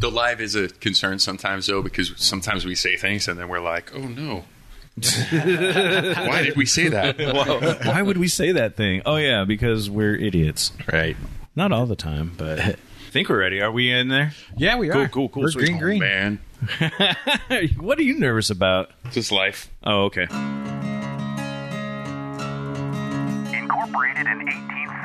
The live is a concern sometimes, though, because sometimes we say things and then we're like, "Oh no, why did we say that?" Why would we say that thing? Oh yeah, because we're idiots. right, Not all the time, but I think we're ready. Are we in there? Yeah, we Cool, are. cool, cool. We're Sweet. green, green. man, what are you nervous about? just life. Oh, okay. Incorporated in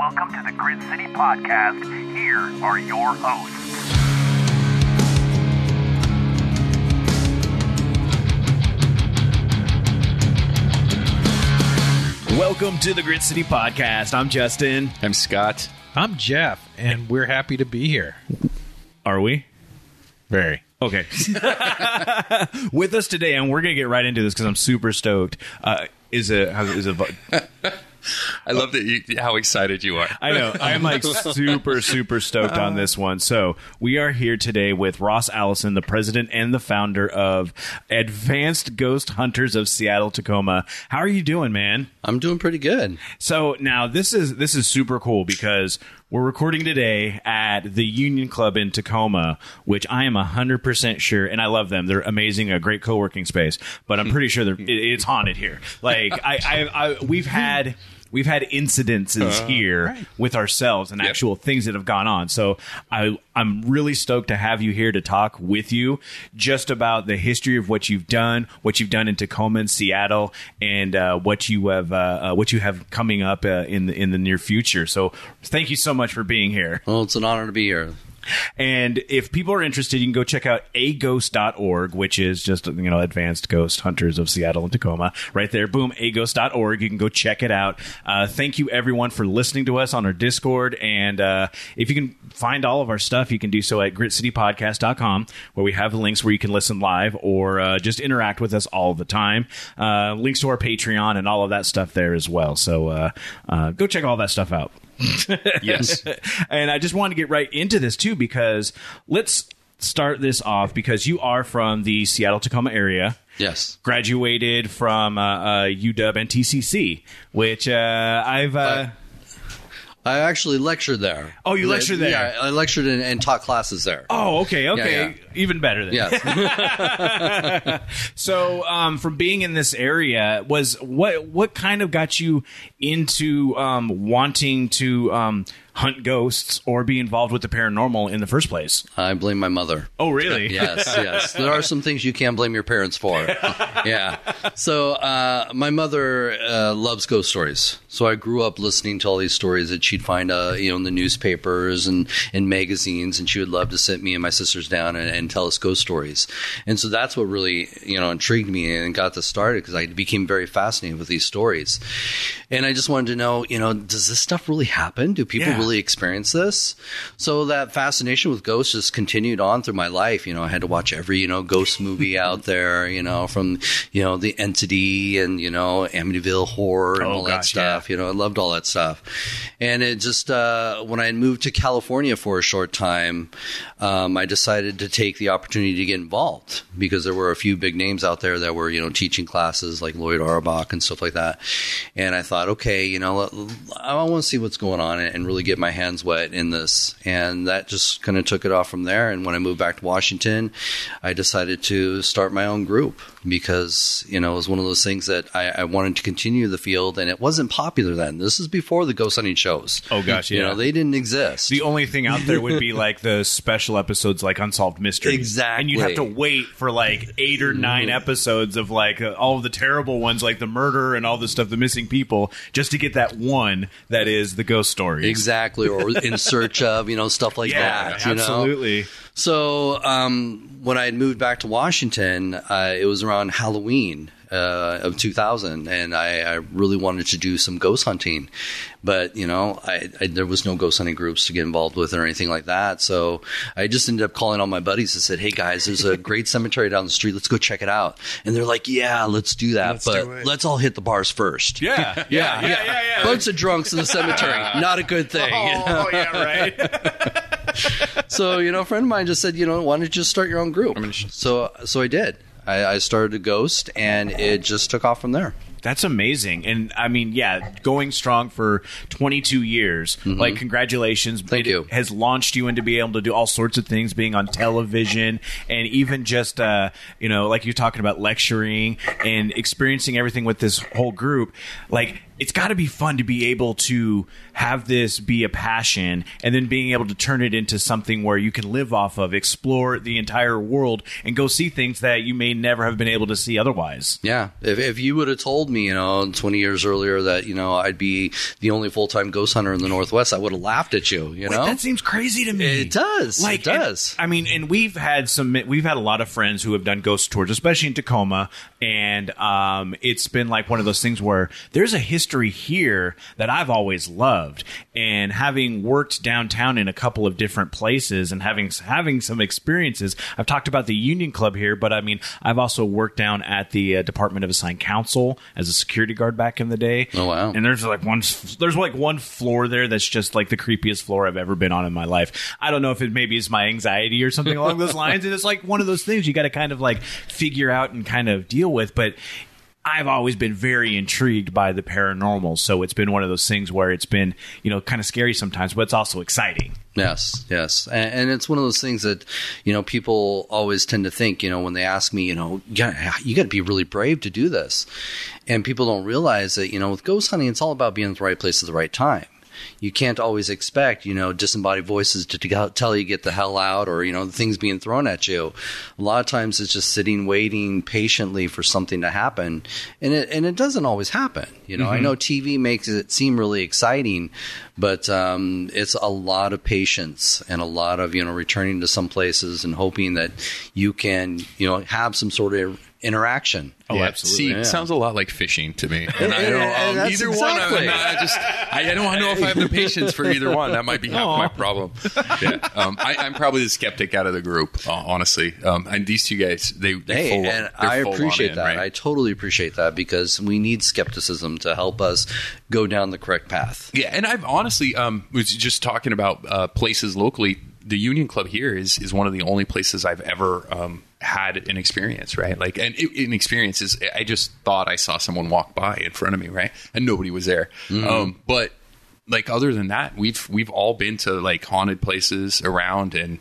Welcome to the Grit City Podcast. Here are your hosts. Welcome to the Grit City Podcast. I'm Justin. I'm Scott. I'm Jeff, and we're happy to be here. Are we? Very. Okay. With us today, and we're gonna get right into this because I'm super stoked. Uh, is a how- is a I love that you, how excited you are. I know. I'm like super, super stoked on this one. So we are here today with Ross Allison, the president and the founder of Advanced Ghost Hunters of Seattle Tacoma. How are you doing, man? I'm doing pretty good. So now this is this is super cool because we're recording today at the Union Club in Tacoma, which I am hundred percent sure, and I love them. They're amazing, a great co-working space. But I'm pretty sure it, it's haunted here. Like I, I, I we've had. We've had incidences here with ourselves and actual things that have gone on. So I, I'm really stoked to have you here to talk with you just about the history of what you've done, what you've done in Tacoma and Seattle, and uh, what you have uh, uh, what you have coming up uh, in the, in the near future. So thank you so much for being here. Well, it's an honor to be here. And if people are interested, you can go check out aghost.org, which is just, you know, Advanced Ghost Hunters of Seattle and Tacoma. Right there, boom, aghost.org. You can go check it out. Uh, thank you, everyone, for listening to us on our Discord. And uh, if you can find all of our stuff, you can do so at gritcitypodcast.com, where we have links where you can listen live or uh, just interact with us all the time. Uh, links to our Patreon and all of that stuff there as well. So uh, uh, go check all that stuff out. Yes, and I just wanted to get right into this too because let's start this off because you are from the Seattle Tacoma area. Yes. Graduated from uh, uh, UW and TCC, which uh, I've. I actually lectured there. Oh, you lectured there? Yeah, I lectured and, and taught classes there. oh, okay, okay, yeah. even better than Yes. So, um, from being in this area, was what what kind of got you into um, wanting to um, hunt ghosts or be involved with the paranormal in the first place? I blame my mother. Oh, really? yes, yes. There are some things you can't blame your parents for. yeah. So uh, my mother uh, loves ghost stories. So I grew up listening to all these stories that she'd find, uh, you know, in the newspapers and in magazines, and she would love to sit me and my sisters down and, and tell us ghost stories. And so that's what really, you know, intrigued me and got this started because I became very fascinated with these stories. And I just wanted to know, you know, does this stuff really happen? Do people Yeah. Really experience this? So that fascination with ghosts just continued on through my life. You know, I had to watch every, you know, ghost movie out there, you know, from, you know, The Entity and, you know, Amityville Horror and Oh, all that gosh, yeah. stuff. You know, I loved all that stuff. And it just, uh, when I moved to California for a short time, um, I decided to take the opportunity to get involved because there were a few big names out there that were, you know, teaching classes like Lloyd Auerbach and stuff like that. And I thought, okay, you know, I want to see what's going on and really get my hands wet in this. And that just kind of took it off from there. And when I moved back to Washington, I decided to start my own group because, you know, it was one of those things that I, I wanted to continue the field and it wasn't popular then. This is before the ghost hunting shows. Oh, gosh, You yeah. know, they didn't exist. The only thing out there would be like the special episodes, like Unsolved Mysteries. Exactly. And you'd have to wait for like eight or nine episodes of like uh, all of the terrible ones, like the murder and all the stuff, the missing people, just to get that one that is the ghost story. Exactly, or in search of, you know, stuff like Yeah, that. You know? So um, when I had moved back to Washington, uh, it was around Halloween. Uh, of 2000, and I, I really wanted to do some ghost hunting, but you know, I, I, there was no ghost hunting groups to get involved with or anything like that. So I just ended up calling all my buddies and said, "Hey guys, there's a great cemetery down the street. Let's go check it out." And they're like, "Yeah, let's do that, Let's but do let's all hit the bars first. Yeah, yeah, yeah, yeah, yeah. Bunch of drunks in the cemetery, not a good thing. you know? Oh, yeah, right. so you know, a friend of mine just said, you know, why don't you just start your own group? so so I did. I, I started AGHOST, and it just took off from there. That's amazing. And I mean, yeah, going strong for 22 years. Like, congratulations. Mm-hmm. Thank it you. has launched you into being able to do all sorts of things, being on television, and even just, uh, you know, like you're talking about lecturing and experiencing everything with this whole group. Like, it's got to be fun to be able to have this be a passion and then being able to turn it into something where you can live off of, explore the entire world, and go see things that you may never have been able to see otherwise. Yeah, if, if you would have told me, you know, 20 years earlier that you know I'd be the only full time ghost hunter in the Northwest, I would have laughed at you. You Wait, know, that seems crazy to me. It does. Like It does. and- I mean, and we've had some. We've had a lot of friends who have done ghost tours, especially in Tacoma, and um, it's been like one of those things where there's a history here that I've always loved, and having worked downtown in a couple of different places and having having some experiences. I've talked about the Union Club here, but I mean, I've also worked down at the uh, Department of Assigned Counsel as a security guard back in the day. Oh, wow. And there's like one there's like one floor there that's just like the creepiest floor I've ever been on in my life. I don't know if it maybe is my anxiety or something along those lines. And it's like one of those things you got to kind of like figure out and kind of deal with. But I've always been very intrigued by the paranormal, so it's been one of those things where it's been you know kind of scary sometimes, but it's also exciting. Yes, yes, and, and it's one of those things that you know people always tend to think. You know, when they ask me, you know, you got to be really brave to do this, and people don't realize that you know with ghost hunting, it's all about being in the right place at the right time. You can't always expect, you know, disembodied voices to, to tell you get the hell out, or you know, things being thrown at you. A lot of times, it's just sitting, waiting patiently for something to happen, and it and it doesn't always happen. You know, I know TV makes it seem really exciting, but um, it's a lot of patience and a lot of you know returning to some places and hoping that you can you know have some sort of interaction. Oh, Yeah, absolutely. See, yeah. sounds a lot like fishing to me. And I don't, and um, that's either exactly- one. I'm not, just I, I don't know if I have the patience for either one. That might be half my problem. Yeah, um, I, I'm probably the skeptic out of the group, uh, honestly. Um, and these two guys, they they Hey, full, and they're I full on appreciate in, that. right? I totally appreciate that because we need skepticism to help us go down the correct path. Yeah, and I've honestly um, was just talking about uh, places locally. The Union Club here is is one of the only places I've ever um, had an experience. Right, like and it, an experience is I just thought I saw someone walk by in front of me, right, and nobody was there. Um, but like other than that, we've we've all been to like haunted places around, and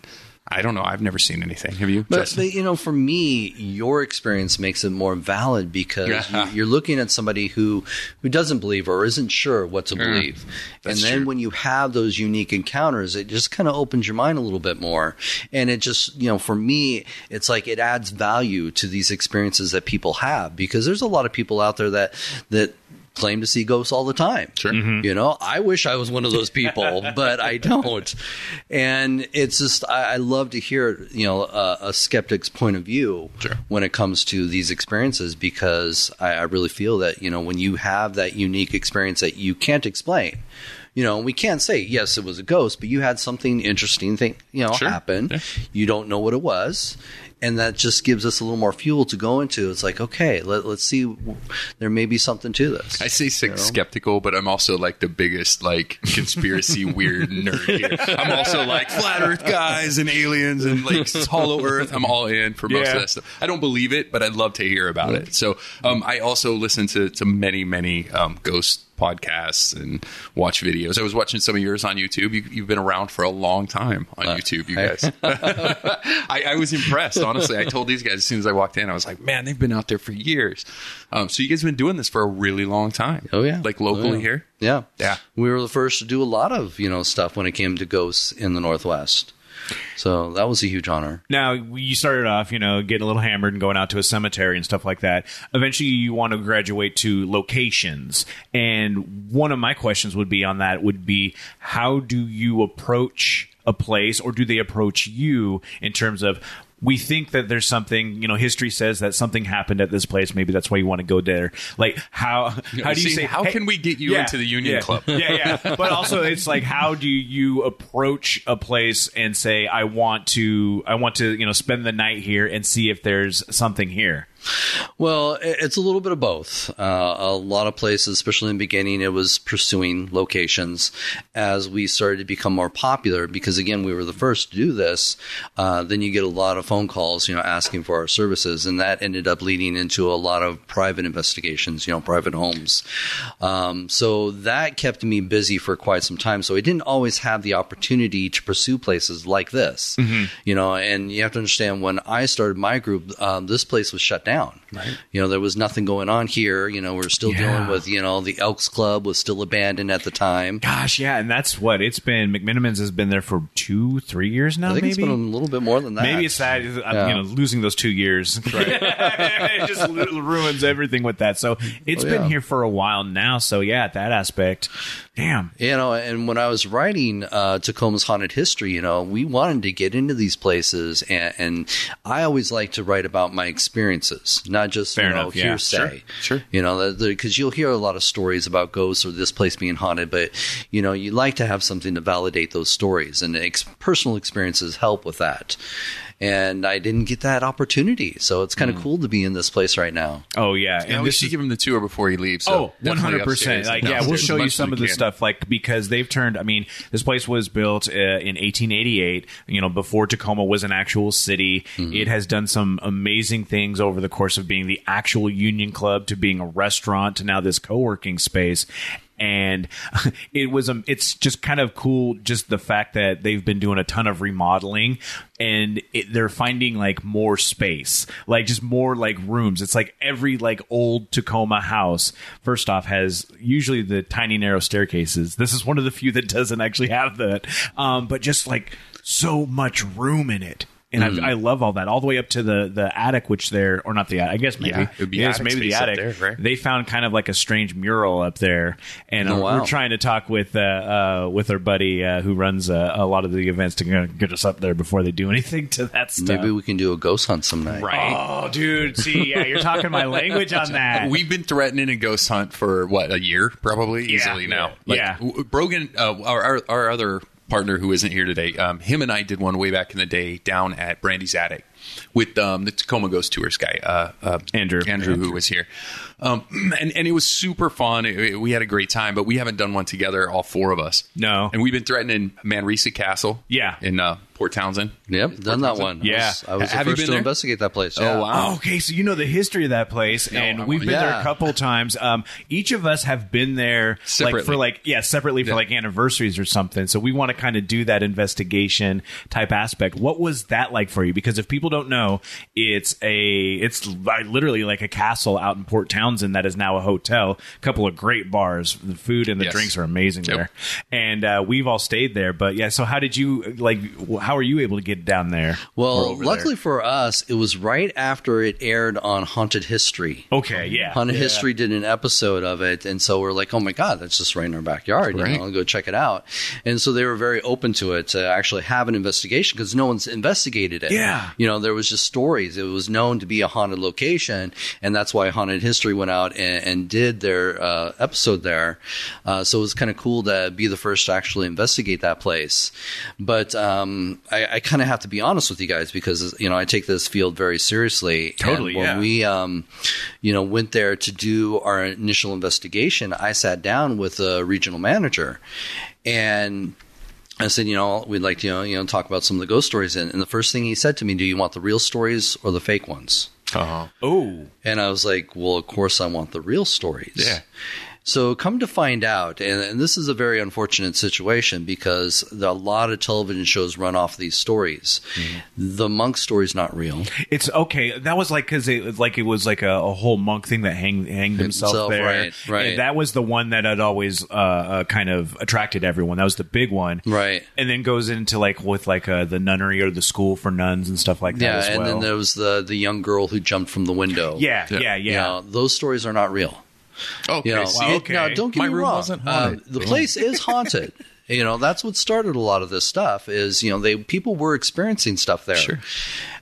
I don't know. I've never seen anything. Have you? But, but, you know, for me, your experience makes it more valid because Yeah. you- you're looking at somebody who who doesn't believe or isn't sure what to mm. believe, and then true. when you have those unique encounters, it just kind of opens your mind a little bit more, and it just you know, for me, it's like it adds value to these experiences that people have because there's a lot of people out there that that claim to see ghosts all the time. Sure. Mm-hmm. You know, I wish I was one of those people, but I don't. And it's just, I, I love to hear, you know, a, a skeptic's point of view Sure. when it comes to these experiences because I, I really feel that, you know, when you have that unique experience that you can't explain, you know, we can't say, yes, it was a ghost, but you had something interesting thing, you know, Sure. happen. Yeah. You don't know what it was. And that just gives us a little more fuel to go into. It's like, okay, let, let's see. There may be something to this. I say six skeptical, but I'm also like the biggest like conspiracy weird nerd here. I'm also like flat Earth guys and aliens and like Hollow Earth. I'm all in for most Yeah. of that stuff. I don't believe it, but I'd love to hear about it. So um, I also listen to to many many um, ghost podcasts and watch videos. I was watching some of yours on YouTube. You, you've been around for a long time on YouTube, you guys. I, I was impressed, honestly. I told these guys as soon as I walked in, I was like, man, they've been out there for years. Um, so you guys have been doing this for a really long time. Oh, yeah. Like locally Oh, yeah. here? Yeah. Yeah. We were the first to do a lot of, you know, stuff when it came to ghosts in the Northwest. So that was a huge honor. Now you started off, you know, getting a little hammered and going out to a cemetery and stuff like that. Eventually, you want to graduate to locations, and one of my questions would be on that would be how do you approach a place, or do they approach you in terms of we think that there's something, you know, history says that something happened at this place. Maybe that's why you want to go there. Like how how do you See, say how hey- can we get you into the Union yeah, Club? Yeah, yeah. But also it's like how do you approach a place and say I want to I want to, you know, spend the night here and see if there's something here. Well, it's a little bit of both. Uh, a lot of places, especially in the beginning, it was pursuing locations. As we started to become more popular, because again, we were the first to do this, uh, then you get a lot of phone calls, you know, asking for our services, and that ended up leading into a lot of private investigations, you know, private homes. Um, so that kept me busy for quite some time. So I didn't always have the opportunity to pursue places like this, you know. And you have to understand when I started my group, um, this place was shut down. Right. You know, there was nothing going on here. You know, we're still Yeah. dealing with, you know, the Elks Club was still abandoned at the time. Gosh, yeah, and that's what it's been. McMenamins has been there for two, three years now. I think maybe it's been a little bit more than that. Maybe it's that uh, Yeah. you know losing those two years. it just ruins everything with that. So it's Oh, been yeah. here for a while now. So yeah, that aspect. Damn. You know, and when I was writing uh, Tacoma's haunted history, you know, we wanted to get into these places, and, and I always like to write about my experiences, not just Fair you know enough, yeah. hearsay. Sure, sure. You know, because you'll hear a lot of stories about ghosts or this place being haunted, but you know, you like to have something to validate those stories, and ex- personal experiences help with that. And I didn't get that opportunity, so it's kind of cool to be in this place right now. Oh yeah, Yeah, we should give him the tour before he leaves. so Oh, one hundred percent. upstairs Like, yeah, we'll show you some of the can. stuff, like because they've turned. I mean, this place was built uh, in 1888. You know, before Tacoma was an actual city. It has done some amazing things over the course of being the actual Union Club to being a restaurant to now this co-working space. And it was um, it's just kind of cool, just the fact that they've been doing a ton of remodeling, and it, they're finding like more space, like just more like rooms. It's like every like old Tacoma house. First off, has usually the tiny narrow staircases. This is one of the few that doesn't actually have that, um, but just like so much room in it. And Mm. I, I love all that, all the way up to the the attic, which they're or not the attic. I guess maybe Yeah, it would be Yes, attic maybe the attic. there, right? They found kind of like a strange mural up there, and Oh, uh, wow. we're trying to talk with uh, uh, with our buddy uh, who runs uh, a lot of the events to get us up there before they do anything to that stuff. Maybe we can do a ghost hunt some night. Right. Oh, dude! See, yeah, you're talking my language on that. We've been threatening a ghost hunt for what a year, probably easily now. Yeah. Brogan, uh, our, our our other partner who isn't here today, um, him and I did one way back in the day down at Brandy's attic with um, the Tacoma Ghost Tours guy, uh, uh, Andrew. Andrew, who was here, um, and and it was super fun. It- it- we had a great time, but we haven't done one together, all four of us. No. and we've been threatening Manresa Castle, Yeah. in uh, Port Townsend. Yep, done that one. Yeah. I was, I was the Have you first been to there? investigate that place. Oh, wow. Oh, okay, so you know the history of that place, and I we've want- been there Yeah. a couple times. Um, each of us have been there like Separately. for like yeah, separately for like anniversaries or something. So we want to kind of do that investigation type aspect. What was that like for you? Because if people don't know, it's a it's li- literally like a castle out in Port Townsend that is now a hotel. A couple of great bars. The food and the Yes. drinks are amazing Yep. there, and uh, we've all stayed there. But yeah, so how did you like? How are you able to get down there? Well, luckily there? for us, it was right after it aired on Haunted History. okay, yeah, Haunted History did an episode of it, and so we're like, "Oh my god, that's just right in our backyard! You know, I'll go check it out." And so they were very open to it to actually have an investigation because no one's investigated it. Yeah. you know, there was just stories. It was known to be a haunted location, and that's why Haunted History went out and, and did their uh, episode there. Uh, so it was kind of cool to be the first to actually investigate that place. But um, I, I kind of have to be honest with you guys because you know I take this field very seriously. Totally, And when yeah. we um, you know, went there to do our initial investigation, I sat down with a regional manager and I said, you know, we'd like to, you know, you know, talk about some of the ghost stories. And, and the first thing he said to me, do you want the real stories or the fake ones? Uh-huh. Oh, And I was like, well, of course I want the real stories. Yeah. So come to find out, and, and this is a very unfortunate situation because a lot of television shows run off these stories. The monk story is not real. It's okay. That was like because it was like it was like a, a whole monk thing that hang, hanged himself, Himself, there. right, right. And that was the one that had always uh, uh, kind of attracted everyone. That was the big one, Right. And then goes into like with like uh, the nunnery or the school for nuns and stuff like that. Yeah, and well. then there was the the young girl who jumped from the window. yeah, yeah, yeah, You know, those stories are not real. Okay. You know, see, okay. now don't get My me room wrong. wasn't Um, the place is haunted. You know, that's what started a lot of this stuff. Is you know they people were experiencing stuff there. Sure.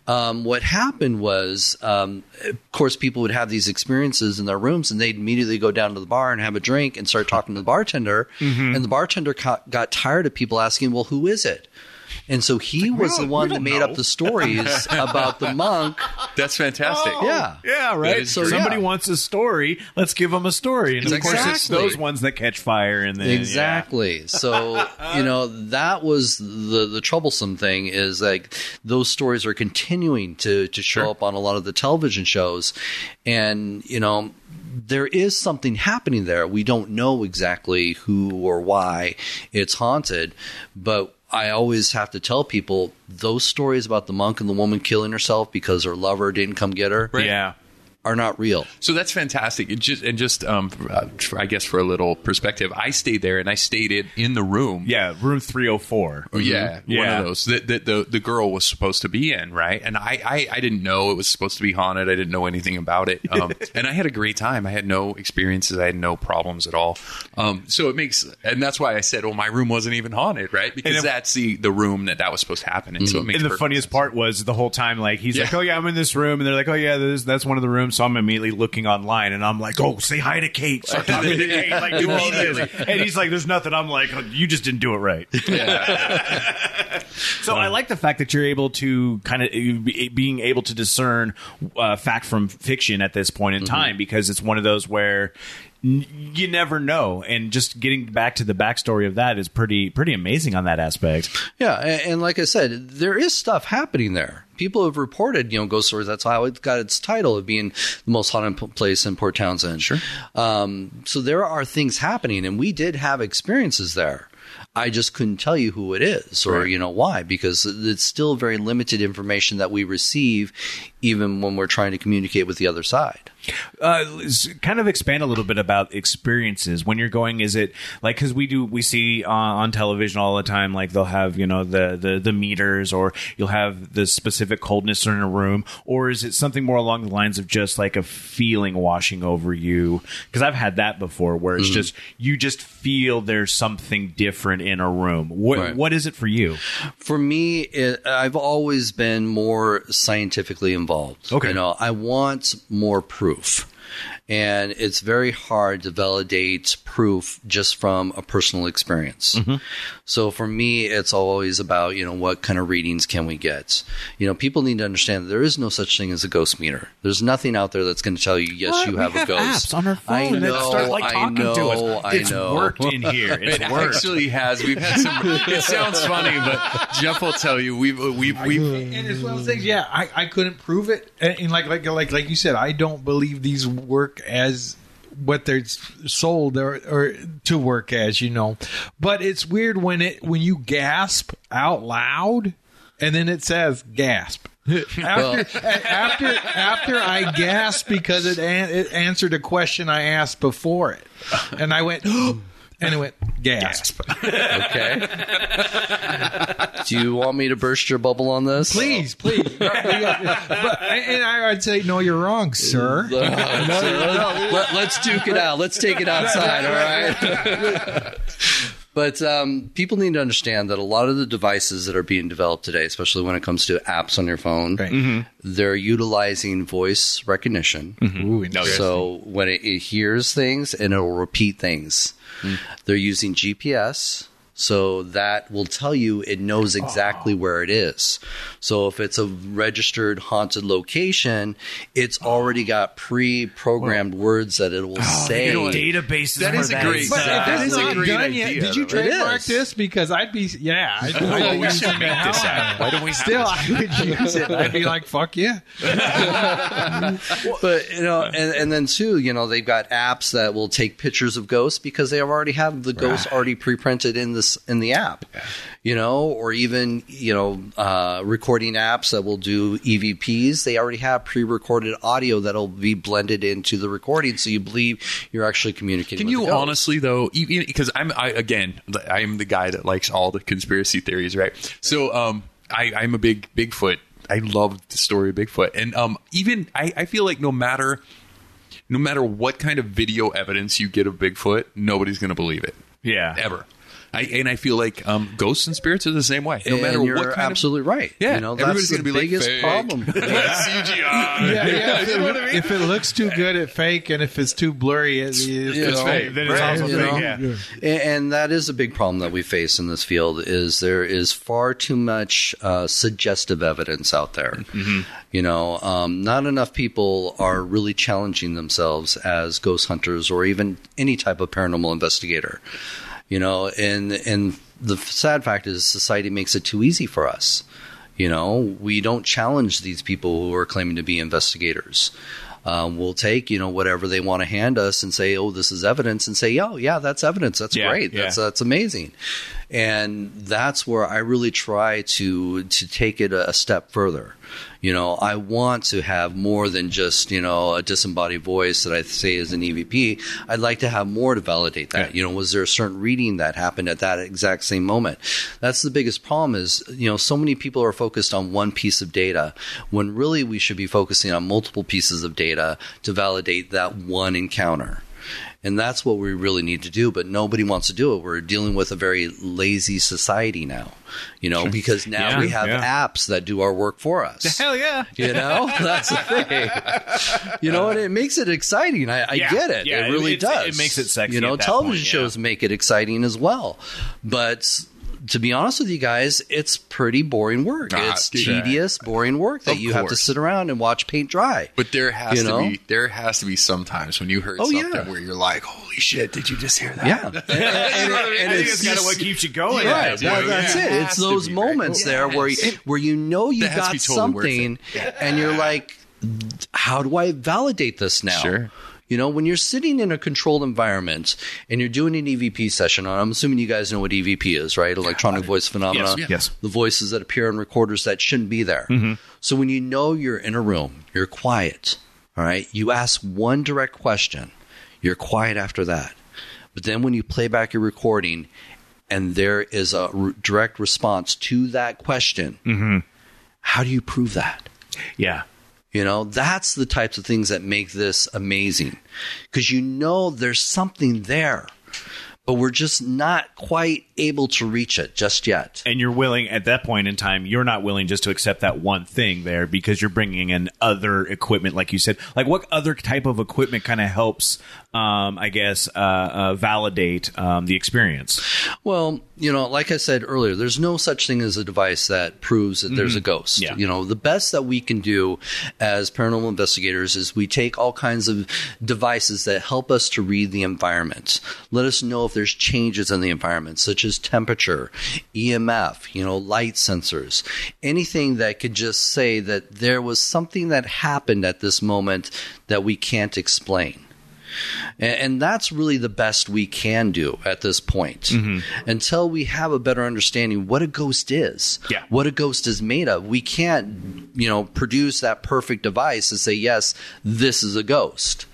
um, what happened was, um, of course, people would have these experiences in their rooms, and they'd immediately go down to the bar and have a drink and start talking to the bartender. And the bartender ca- got tired of people asking, "Well, who is it?" And so he was the one that made know. up the stories about the monk. That's fantastic. Oh, yeah. Yeah, right. So great. somebody Yeah. wants a story. Let's give them a story, and of course, it's those ones that catch fire. And then Exactly. So you know that was the the troublesome thing is like those stories are continuing to to show Sure. up on a lot of the television shows, and you know there is something happening there. We don't know exactly who or why it's haunted, but. I always have to tell people those stories about the monk and the woman killing herself because her lover didn't come get her yeah, yeah. Are not real. So that's fantastic. It just and just um, uh, I guess for a little perspective, I stayed there and I stayed in, in the room. Yeah, room three hundred four. Oh, yeah, one of those that, that the the girl was supposed to be in, right? And I, I I didn't know it was supposed to be haunted. I didn't know anything about it, um, and I had a great time. I had no experiences. I had no problems at all. Um, so it makes, and that's why I said, "Well, my room wasn't even haunted," right? Because if- that's the the room that that was supposed to happen in. So it makes And the funniest sense. part was the whole time, like he's Yeah. like, "Oh yeah, I'm in this room," and they're like, "Oh yeah, this, that's one of the rooms." So I'm immediately looking online, and I'm like, "Oh, say hi to Kate." Start talking to Kate, like do all this, and he's like, "There's nothing." I'm like, oh, "You just didn't do it right." so I like the fact that you're able to kind of being able to discern uh, fact from fiction at this point in time because it's one of those where. You never know, and just getting back to the backstory of that is pretty pretty amazing on that aspect. Yeah, and, and like I said, there is stuff happening there. People have reported, you know, ghost stories. That's how it got its title of being the most haunted place in Port Townsend. Sure. Um, so there are things happening, and we did have experiences there. I just couldn't tell you who it is or you know why because it's still very limited information that we receive, even when we're trying to communicate with the other side. uh, kind of expand a little bit about experiences when you're going is it like because we do we see uh, on television all the time like they'll have you know the, the the meters or you'll have the specific coldness in a room or is it something more along the lines of just like a feeling washing over you because i've had that before where it's just you just feel there's something different in a room what Right. what is it for you For me, it, I've always been more scientifically involved. Okay. You know, I want more proof. And it's very hard to validate proof just from a personal experience. Mm-hmm. So for me, it's always about, you know, what kind of readings can we get? You know, people need to understand that there is no such thing as a ghost meter. There's nothing out there that's going to tell you, yes, What? you We have, have a ghost. apps on our phone I that know, start, like, I talking know, to us. I It's know. worked in here. It's It worked. actually has. We've had some. It sounds funny, but Jeff will tell you we've we've we've. and it's one of those things. Yeah, I, I couldn't prove it, and, and like like like like you said, I don't believe these work as what they're sold or, or to work as. You know, but it's weird when it when you gasp out loud, and then it says gasp. after after after I gasped because it an, it answered a question I asked before it, and I went. Oh, And it went gasp. Okay. Do you want me to burst your bubble on this? Please, please. but, and I would say, no, you're wrong, sir. Let, us duke it out. Let's take it outside, all right? But um, people need to understand that a lot of the devices that are being developed today, especially when it comes to apps on your phone, Right. Mm-hmm. they're utilizing voice recognition. Mm-hmm. Ooh. So when it, it hears things and it will repeat things, mm. they're using GPS. So that will tell you it knows exactly where it is. So if it's a registered haunted location, it's already got pre-programmed words that it will oh, say. you know databases That for is a great- But That if is it's a not great done idea, yet, did you though. It trademark this? Because I'd be, yeah. I'd, Oh, I'd we should make this now. app. Why don't we have Still, this I would use it. I'd be like, fuck yeah. but you know, and, and then too, you know, they've got apps that will take pictures of ghosts because they already have the ghosts already pre-printed in this in the app. You know, or even you know, uh, recording apps that will do EVPs. They already have pre-recorded audio that'll be blended into the recording, so you believe you're actually communicating. Can with you the honestly though, because I'm I again I am the guy that likes all the conspiracy theories, right? So um, I I'm a big Bigfoot. I love the story of Bigfoot, and um, even I, I feel like no matter no matter what kind of video evidence you get of Bigfoot, nobody's going to believe it Yeah. ever. I, and I feel like um, ghosts and spirits are the same way. No and matter you're what kind absolutely right. Yeah, you know, everybody's that's the gonna be like, biggest "Fake." problem. CGI. Yeah, yeah. If it, if it looks too good, it's fake, and if it's too blurry, it, you It's fake. Then it's also you fake, know? yeah. And, and that is a big problem that we face in this field is there is far too much uh, suggestive evidence out there. Mm-hmm. You know, um, not enough people are really challenging themselves as ghost hunters or even any type of paranormal investigator. You know, and and the sad fact is society makes it too easy for us. You know, we don't challenge these people who are claiming to be investigators. Um, we'll take you know whatever they want to hand us and say, oh, this is evidence, and say, oh, yeah, that's evidence. That's Yeah, great. yeah. That's that's amazing. And that's where I really try to to take it a, a step further. You know, I want to have more than just you know a disembodied voice that I say is an EVP. I'd like to have more to validate that. Yeah. You know, was there a certain reading that happened at that exact same moment? That's the biggest problem. Is you know, so many people are focused on one piece of data when really we should be focusing on multiple pieces of data to validate that one encounter. And that's what we really need to do, but nobody wants to do it. We're dealing with a very lazy society now, you know, because now Yeah, we have yeah. apps that do our work for us. Hell yeah. You know, that's the thing. You know, and it makes it exciting. I, I Yeah, get it. it really it's- does. it makes it sexy You know, television point, shows make it exciting as well. But to be honest with you guys, it's pretty boring work. Ah, it's sure. tedious, boring work that Of you have to sit around and watch paint dry. But there has You to know? be there has to be sometimes when you heard Oh, something yeah. where you're like, "Holy shit! Did you just hear that?" Yeah, and, and- and I think it's it's kind of what keeps you going. Right, at that that- that's Yeah. it. It It's has those be, right? moments there where you, where you know you That got totally something, it. and you're like, "How do I validate this now?" Sure. You know, when you're sitting in a controlled environment and you're doing an EVP session, and I'm assuming you guys know what EVP is, right? Electronic uh, voice phenomena. Yes, yes. The voices that appear on recorders that shouldn't be there. Mm-hmm. So when you know you're in a room, you're quiet, all right? You ask one direct question, you're quiet after that. But then when you play back your recording and there is a r- direct response to that question, mm-hmm. how do you prove that? Yeah. You know, that's the types of things that make this amazing. Because you know there's something there, but we're just not quite able to reach it just yet. and you're willing at that point in time you're not willing just to accept that one thing there because you're bringing in other equipment like you said. Like what other type of equipment kind of helps um, i guess uh, uh, validate um, the experience? Well, you know, like I said earlier, there's no such thing as a device that proves that there's a mm-hmm. ghost. Yeah. You know, the best that we can do as paranormal investigators is we take all kinds of devices that help us to read the environment. Let us know if there's changes in the environment, such as temperature, EMF, you know, light sensors, anything that could just say that there was something that happened at this moment that we can't explain. And, and that's really the best we can do at this point mm-hmm. until we have a better understanding what a ghost is, Yeah. what a ghost is made of. We can't, you know, produce that perfect device and say, yes, this is a ghost.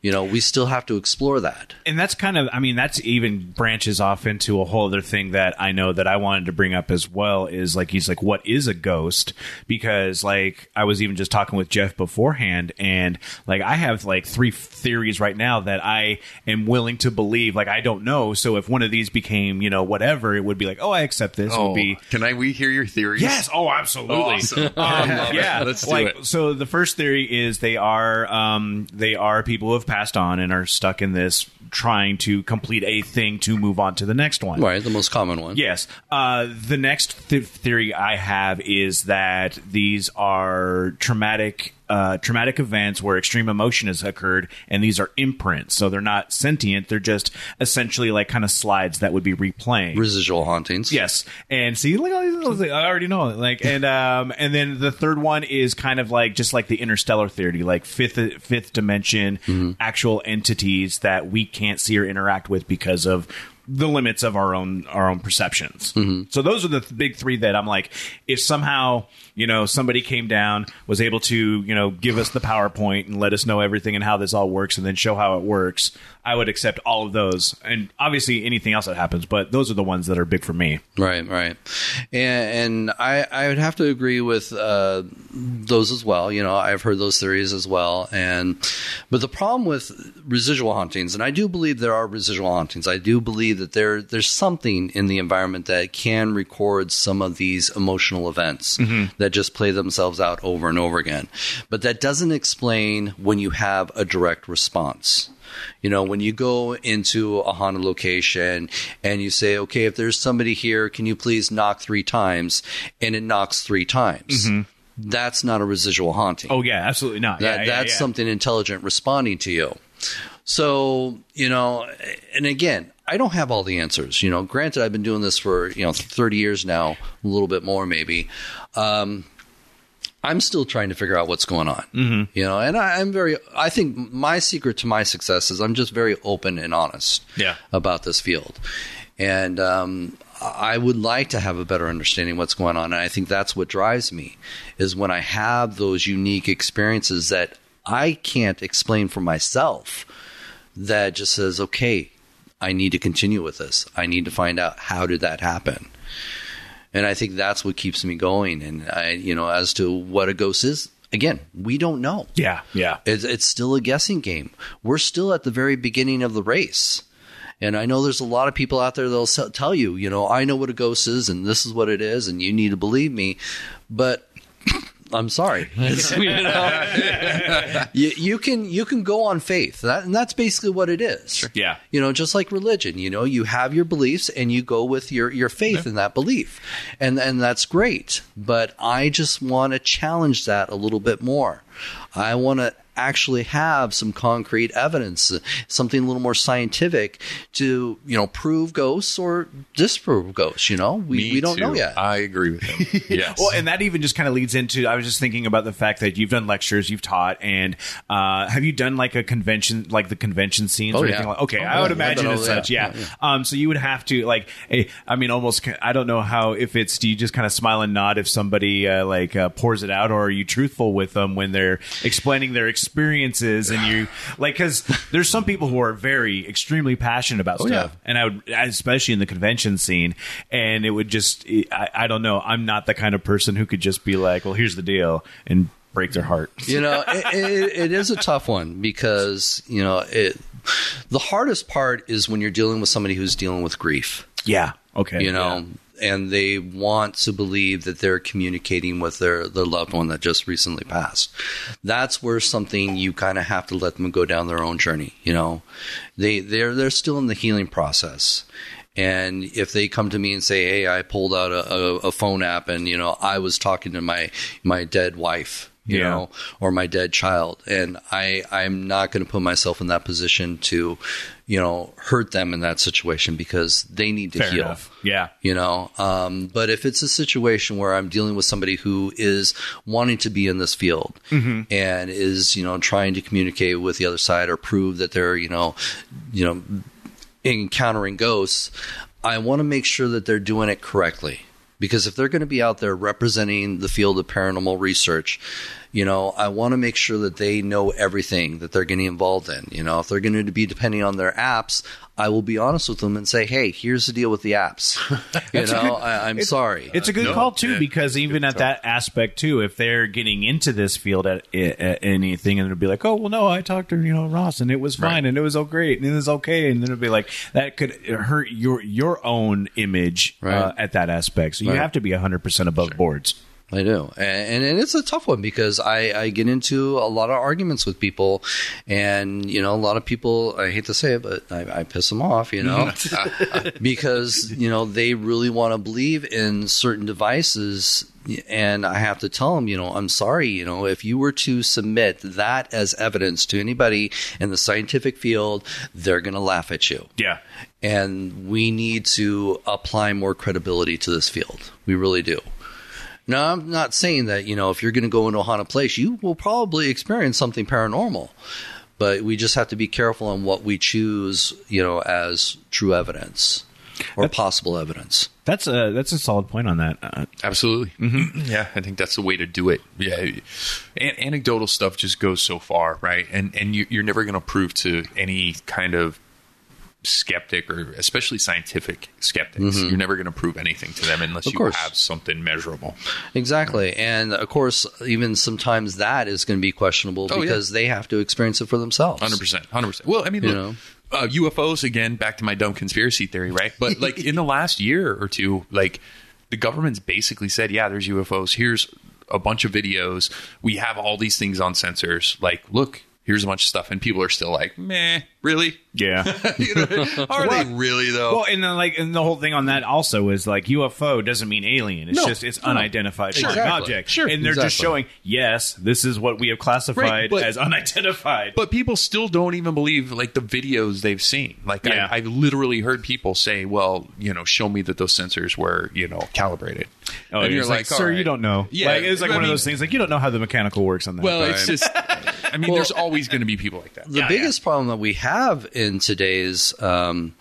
You know, we still have to explore that. and that's kind of i mean that's even branches off into a whole other thing that i know that i wanted to bring up as well is like he's like what is a ghost because like i was even just talking with jeff beforehand and like i have like three theories right now that i am willing to believe like i don't know so if one of these became you know whatever it would be like oh i accept this it would be can I we hear your theories? Yes. Oh, absolutely. Awesome. Um, I love it. yeah. Let's do like, it. So the first theory is they are um, they are people who have passed on and are stuck in this trying to complete a thing to move on to the next one. Right, the most common one. Yes. Uh, the next th- theory I have is that these are traumatic. Uh, traumatic events where extreme emotion has occurred, and these are imprints. So they're not sentient; they're just essentially like kind of slides that would be replaying. Residual hauntings. Yes, and see, look, all these little things. I already know. it. Like, and um, and then the third one is kind of like just like the interstellar theory, like fifth fifth dimension, actual entities that we can't see or interact with because of the limits of our own our own perceptions. So those are the th- big three that I'm like, if somehow you know somebody came down was able to you know give us the PowerPoint and let us know everything and how this all works, and then show how it works, I would accept all of those, and obviously anything else that happens. But those are the ones that are big for me. Right, right, and, and I I would have to agree with uh, those as well. You know, I've heard those theories as well, and but the problem with residual hauntings, and I do believe there are residual hauntings. I do believe believe that there there's something in the environment that can record some of these emotional events that just play themselves out over and over again. But that doesn't explain when you have a direct response. You know, when you go into a haunted location and you say, okay, if there's somebody here, can you please knock three times? And it knocks three times. Mm-hmm. That's not a residual haunting. Oh yeah, absolutely not. That, yeah, yeah, that's yeah. something intelligent responding to you. So, you know, and again, I don't have all the answers. You know, granted, I've been doing this for, you know, 30 years now, a little bit more maybe. Um, I'm still trying to figure out what's going on. Mm-hmm. You know, and I, I'm very, I think my secret to my success is I'm just very open and honest Yeah. about this field. And um, I would like to have a better understanding of what's going on. And I think that's what drives me is when I have those unique experiences that I can't explain for myself that just says, okay, I need to continue with this. I need to find out how did that happen. And I think that's what keeps me going. And I, you know, as to what a ghost is, again, we don't know. Yeah, yeah. It's, it's still a guessing game. We're still at the very beginning of the race. And I know there's a lot of people out there that'll tell you, you know, I know what a ghost is and this is what it is and you need to believe me. But I'm sorry. You, know, you, you can you can go on faith. That, and that's basically what it is. Yeah. You know, just like religion, you know, you have your beliefs and you go with your, your faith in that belief. And and that's great. But I just want to challenge that a little bit more. I want to actually have some concrete evidence, something a little more scientific to, you know, prove ghosts or disprove ghosts, you know? We Me we don't too. know yet. I agree with him. Yes. Well, and that even just kind of leads into. I was just thinking about the fact that you've done lectures, you've taught, and uh, have you done like a convention, like the convention scenes Oh, or yeah. anything like? Okay, Oh, I would Yeah, imagine as such. yeah. Yeah. Um. So you would have to like, eh, I mean, almost. I don't know how if it's do you just kind of smile and nod if somebody uh, like uh, pours it out, or are you truthful with them when they're explaining their experiences and you like because there's some people who are very extremely passionate about oh, stuff, yeah. and I would especially in the convention scene, and it would just I, I don't know. I'm not the kind of person who could just be like, well, here's the deal, and break their heart. you know it, it, it is a tough one because you know it the hardest part is when you're dealing with somebody who's dealing with grief Yeah. Okay. you know and they want to believe that they're communicating with their, their loved one that just recently passed. That's where something you kind of have to let them go down their own journey you know? They they're they're still in the healing process. And if they come to me and say hey i pulled out a, a, a phone app and you know i was talking to my my dead wife you Yeah. know or my dead child and i i'm not going to put myself in that position to you know hurt them in that situation because they need to Fair heal enough. Yeah. you know um, but if it's a situation where i'm dealing with somebody who is wanting to be in this field Mm-hmm. and is you know trying to communicate with the other side or prove that they're you know you know encountering ghosts i want to make sure that they're doing it correctly because if they're going to be out there representing the field of paranormal research you know i want to make sure that they know everything that they're getting involved in. You know if they're going to be depending on their apps i will be honest with them and say hey here's the deal with the apps. You know I, i'm sorry. It's a good no, call too yeah, because even at that aspect too, if they're getting into this field at, at anything, and it'll be like, oh well, no, I talked to you know Ross and it was fine Right. and it was all great and it was okay, and then it'll be like that could hurt your your own image uh, at that aspect. So you have to be hundred percent above boards. I do, and, and it's a tough one because I, I get into a lot of arguments with people, and you know, a lot of people. I hate to say it, but I, I piss them off, you know, because you know they really want to believe in certain devices, and I have to tell them, you know, I'm sorry, you know, if you were to submit that as evidence to anybody in the scientific field, they're going to laugh at you Yeah. and we need to apply more credibility to this field. We really do. Now, I'm not saying that, you know, if you're going to go into a haunted place, you will probably experience something paranormal. But we just have to be careful on what we choose, you know, as true evidence or possible evidence. That's a that's a solid point on that. Uh, Absolutely. Yeah, I think that's the way to do it. Yeah, An- anecdotal stuff just goes so far, right? And and you, you're never going to prove to any kind of skeptic or especially scientific skeptics, you're never going to prove anything to them unless you have something measurable. Exactly. And of course, even sometimes that is going to be questionable Oh, yeah. because they have to experience it for themselves. Hundred percent, hundred percent. Well, I mean, You look, know? uh, UFOs again. Back to my dumb conspiracy theory, right? But like in the last year or two, like the government's basically said, yeah, there's UFOs. Here's a bunch of videos. We have all these things on sensors. Like, look, here's a bunch of stuff, and people are still like, meh, really? Yeah. You know, are they really though? Well, and then like, and the whole thing on that also is like UFO doesn't mean alien. It's No. just it's unidentified flying Exactly. object. Sure. and they're just showing yes, this is what we have classified Right, but- as unidentified. But people still don't even believe like the videos they've seen. Like Yeah. I, I've literally heard people say, "Well, you know, show me that those sensors were, you know, calibrated." oh, and you're like, like, sir, all you don't know. Yeah, like, it's like I one of those things. Like you don't know how the mechanical works on that. Well, it's just, I mean, there's always going to be people like that. the biggest problem that we have in today's um,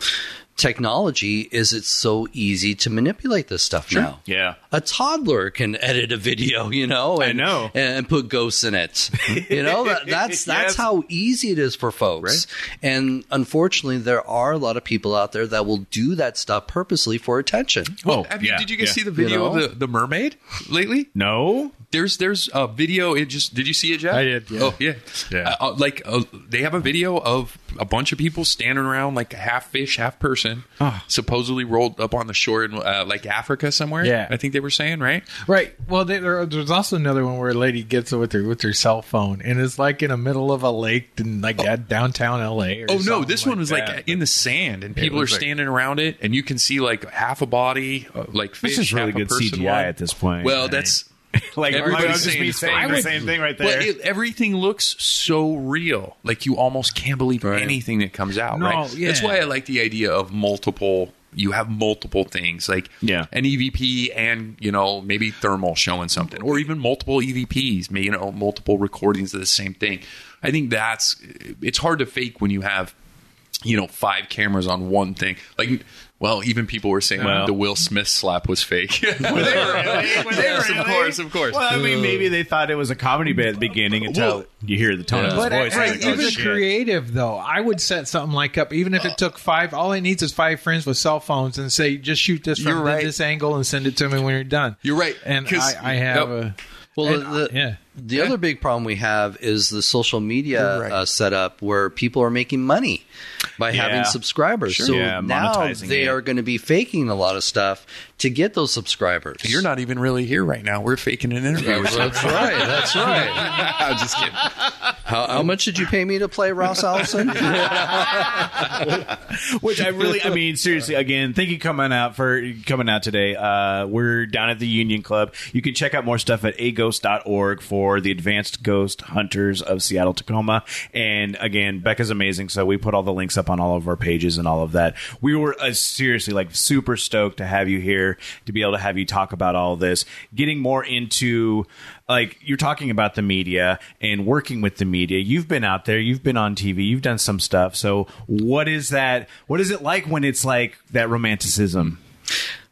technology is it's so easy to manipulate this stuff now. yeah. A toddler can edit a video, you know, and, know. and put ghosts in it. You know, that, that's that's Yes. how easy it is for folks. And unfortunately, there are a lot of people out there that will do that stuff purposely for attention. Well, Oh, have you, did you guys yeah. see the video You know? of the, the mermaid lately? No. There's there's a video. It just did you see it, Jeff? I did, yeah. Oh yeah, Yeah. Uh, uh, like uh, they have a video of a bunch of people standing around like half fish, half person, Ah. supposedly rolled up on the shore in uh, like Africa somewhere. Yeah. I think they were saying right. Right. Well, they, there, there's also another one where a lady gets it with her with her cell phone, and it's like in the middle of a lake in like that downtown L.A. Or Oh no, something this one was that. like in the sand, and people are was like- standing around it, and you can see like half a body, uh, like fish, This is really good CGI one. at this point. Well, I that's like everybody's I was just saying me it's saying fine. the same thing right there. But it, everything looks so real. Like you almost can't believe Right. anything that comes out. No, right? yeah. That's why I like the idea of multiple. You have multiple things like Yeah. an EVP and you know maybe thermal showing something, or even multiple EVPs, maybe you know multiple recordings of the same thing. I think that's it's hard to fake when you have you know five cameras on one thing. Like, well, even people were saying Well. the Will Smith slap was fake. Were they really? Were they Yes, really? of course, of course. Well, I mean, maybe they thought it was a comedy bit at the beginning until Well, you hear the tone of his But voice. You're like, oh, even shit. creative though, I would set something like up. Even if it took five, all it needs is five friends with cell phones, and say, just shoot this from right. this angle and send it to me when you're done. You're right, and I, I have Yep. a Well, and, the, uh, the, yeah. The other big problem we have is the social media right. uh, setup where people are making money by Yeah. having subscribers. Sure. So Yeah, now they it. are going to be faking a lot of stuff to get those subscribers. You're not even really here right now. We're faking an interview. That's, that's right. That's right. I'm just kidding. How, how much did you pay me to play Ross Allison? Which I really, I mean, seriously, again, thank you coming out for coming out today. Uh, we're down at the Union Club. You can check out more stuff at aghost.org for the Advanced Ghost Hunters of Seattle Tacoma. And again, Becca's amazing, so we put all the links up on all of our pages and all of that. We were uh, seriously like super stoked to have you here to be able to have you talk about all this, getting more into like you're talking about the media and working with the media. You've been out there. You've been on tv you've done some stuff. So what is that what is it like when it's like that romanticism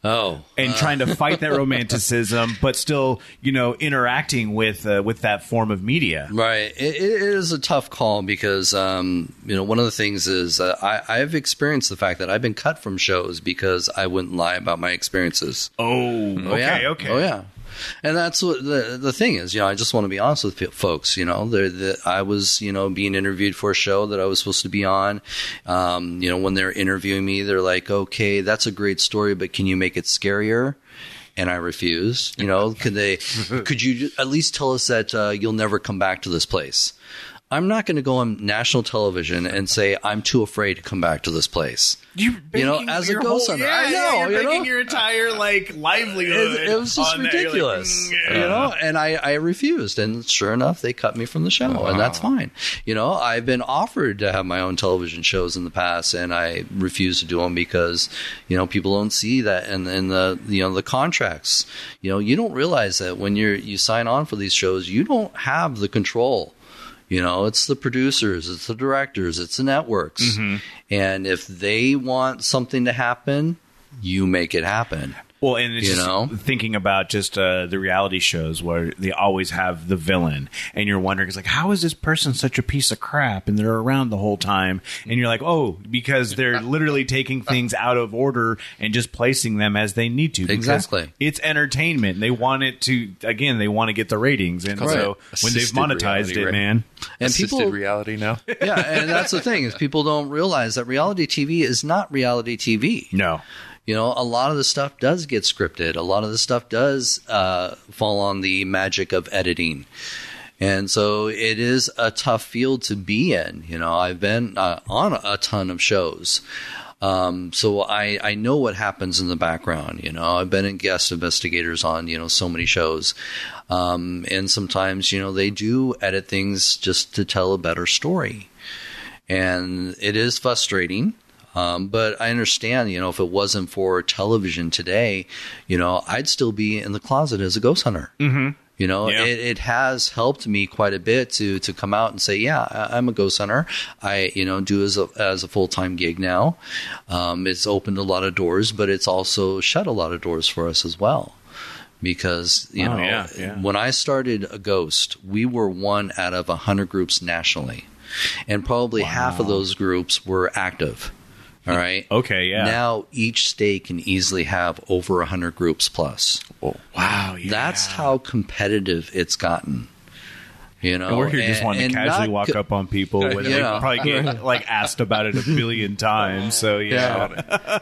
oh, and trying to fight that romanticism but still you know interacting with uh, with that form of media Right. It, it is a tough call because, um, you know, one of the things is uh, I, I've experienced the fact that I've been cut from shows because I wouldn't lie about my experiences. oh Oh, okay yeah. okay Oh, yeah. And that's what the the thing is. You know, I just want to be honest with folks. You know, the, I was you know being interviewed for a show that I was supposed to be on. Um, you know, when they're interviewing me, they're like, "Okay, that's a great story, but can you make it scarier?" And I refused. You know, could they? could you at least tell us that uh, you'll never come back to this place? I'm not going to go on national television and say I'm too afraid to come back to this place. you, You know, as a ghost hunter, I know, you're you making know? your entire like livelihood It, it was just on like, ridiculous, mm, you know. And I, I refused, and sure enough, they cut me from the show, and that's fine. You know, I've been offered to have my own television shows in the past, and I refuse to do them because you know people don't see that, and in the you know the contracts. You know, you don't realize that when you're you sign on for these shows, you don't have the control. You know, it's the producers, it's the directors, it's the networks. Mm-hmm. And if they want something to happen, you make it happen. Well, and it's You just know? thinking about just uh, the reality shows where they always have the villain, and you're wondering, it's like, how is this person such a piece of crap, and they're around the whole time, and you're like, oh, because they're literally taking things out of order and just placing them as they need to. because Exactly. it's entertainment. They want it to again. They want to get the ratings, and so when they've monetized reality, it, right? man, And Assisted people- reality now. yeah, and that's the thing is people don't realize that reality TV is not reality TV. no. You know, a lot of the stuff does get scripted. A lot of the stuff does uh, fall on the magic of editing. And so it is a tough field to be in. You know, I've been uh, on a ton of shows. Um, so I, I know what happens in the background. You know, I've been in guest investigators on, you know, so many shows. Um, and sometimes, you know, they do edit things just to tell a better story. And it is frustrating. Um, but I understand, you know, if it wasn't for television today, you know, I'd still be in the closet as a ghost hunter. Mm-hmm. You know, Yeah. it, it has helped me quite a bit to to come out and say, yeah, I'm a ghost hunter. I, you know, do as a as a full time gig now. Um, it's opened a lot of doors, but it's also shut a lot of doors for us as well. Because you Oh, know, yeah, yeah. when I started AGHOST, we were one out of a hundred groups nationally, and probably half of those groups were active. All right. Okay, yeah. Now each state can easily have over a hundred groups plus. Wow, yeah. That's how competitive it's gotten. You know, And we're here just And- wanting to casually walk co- up on people when they Yeah. probably get like asked about it a billion times. So yeah,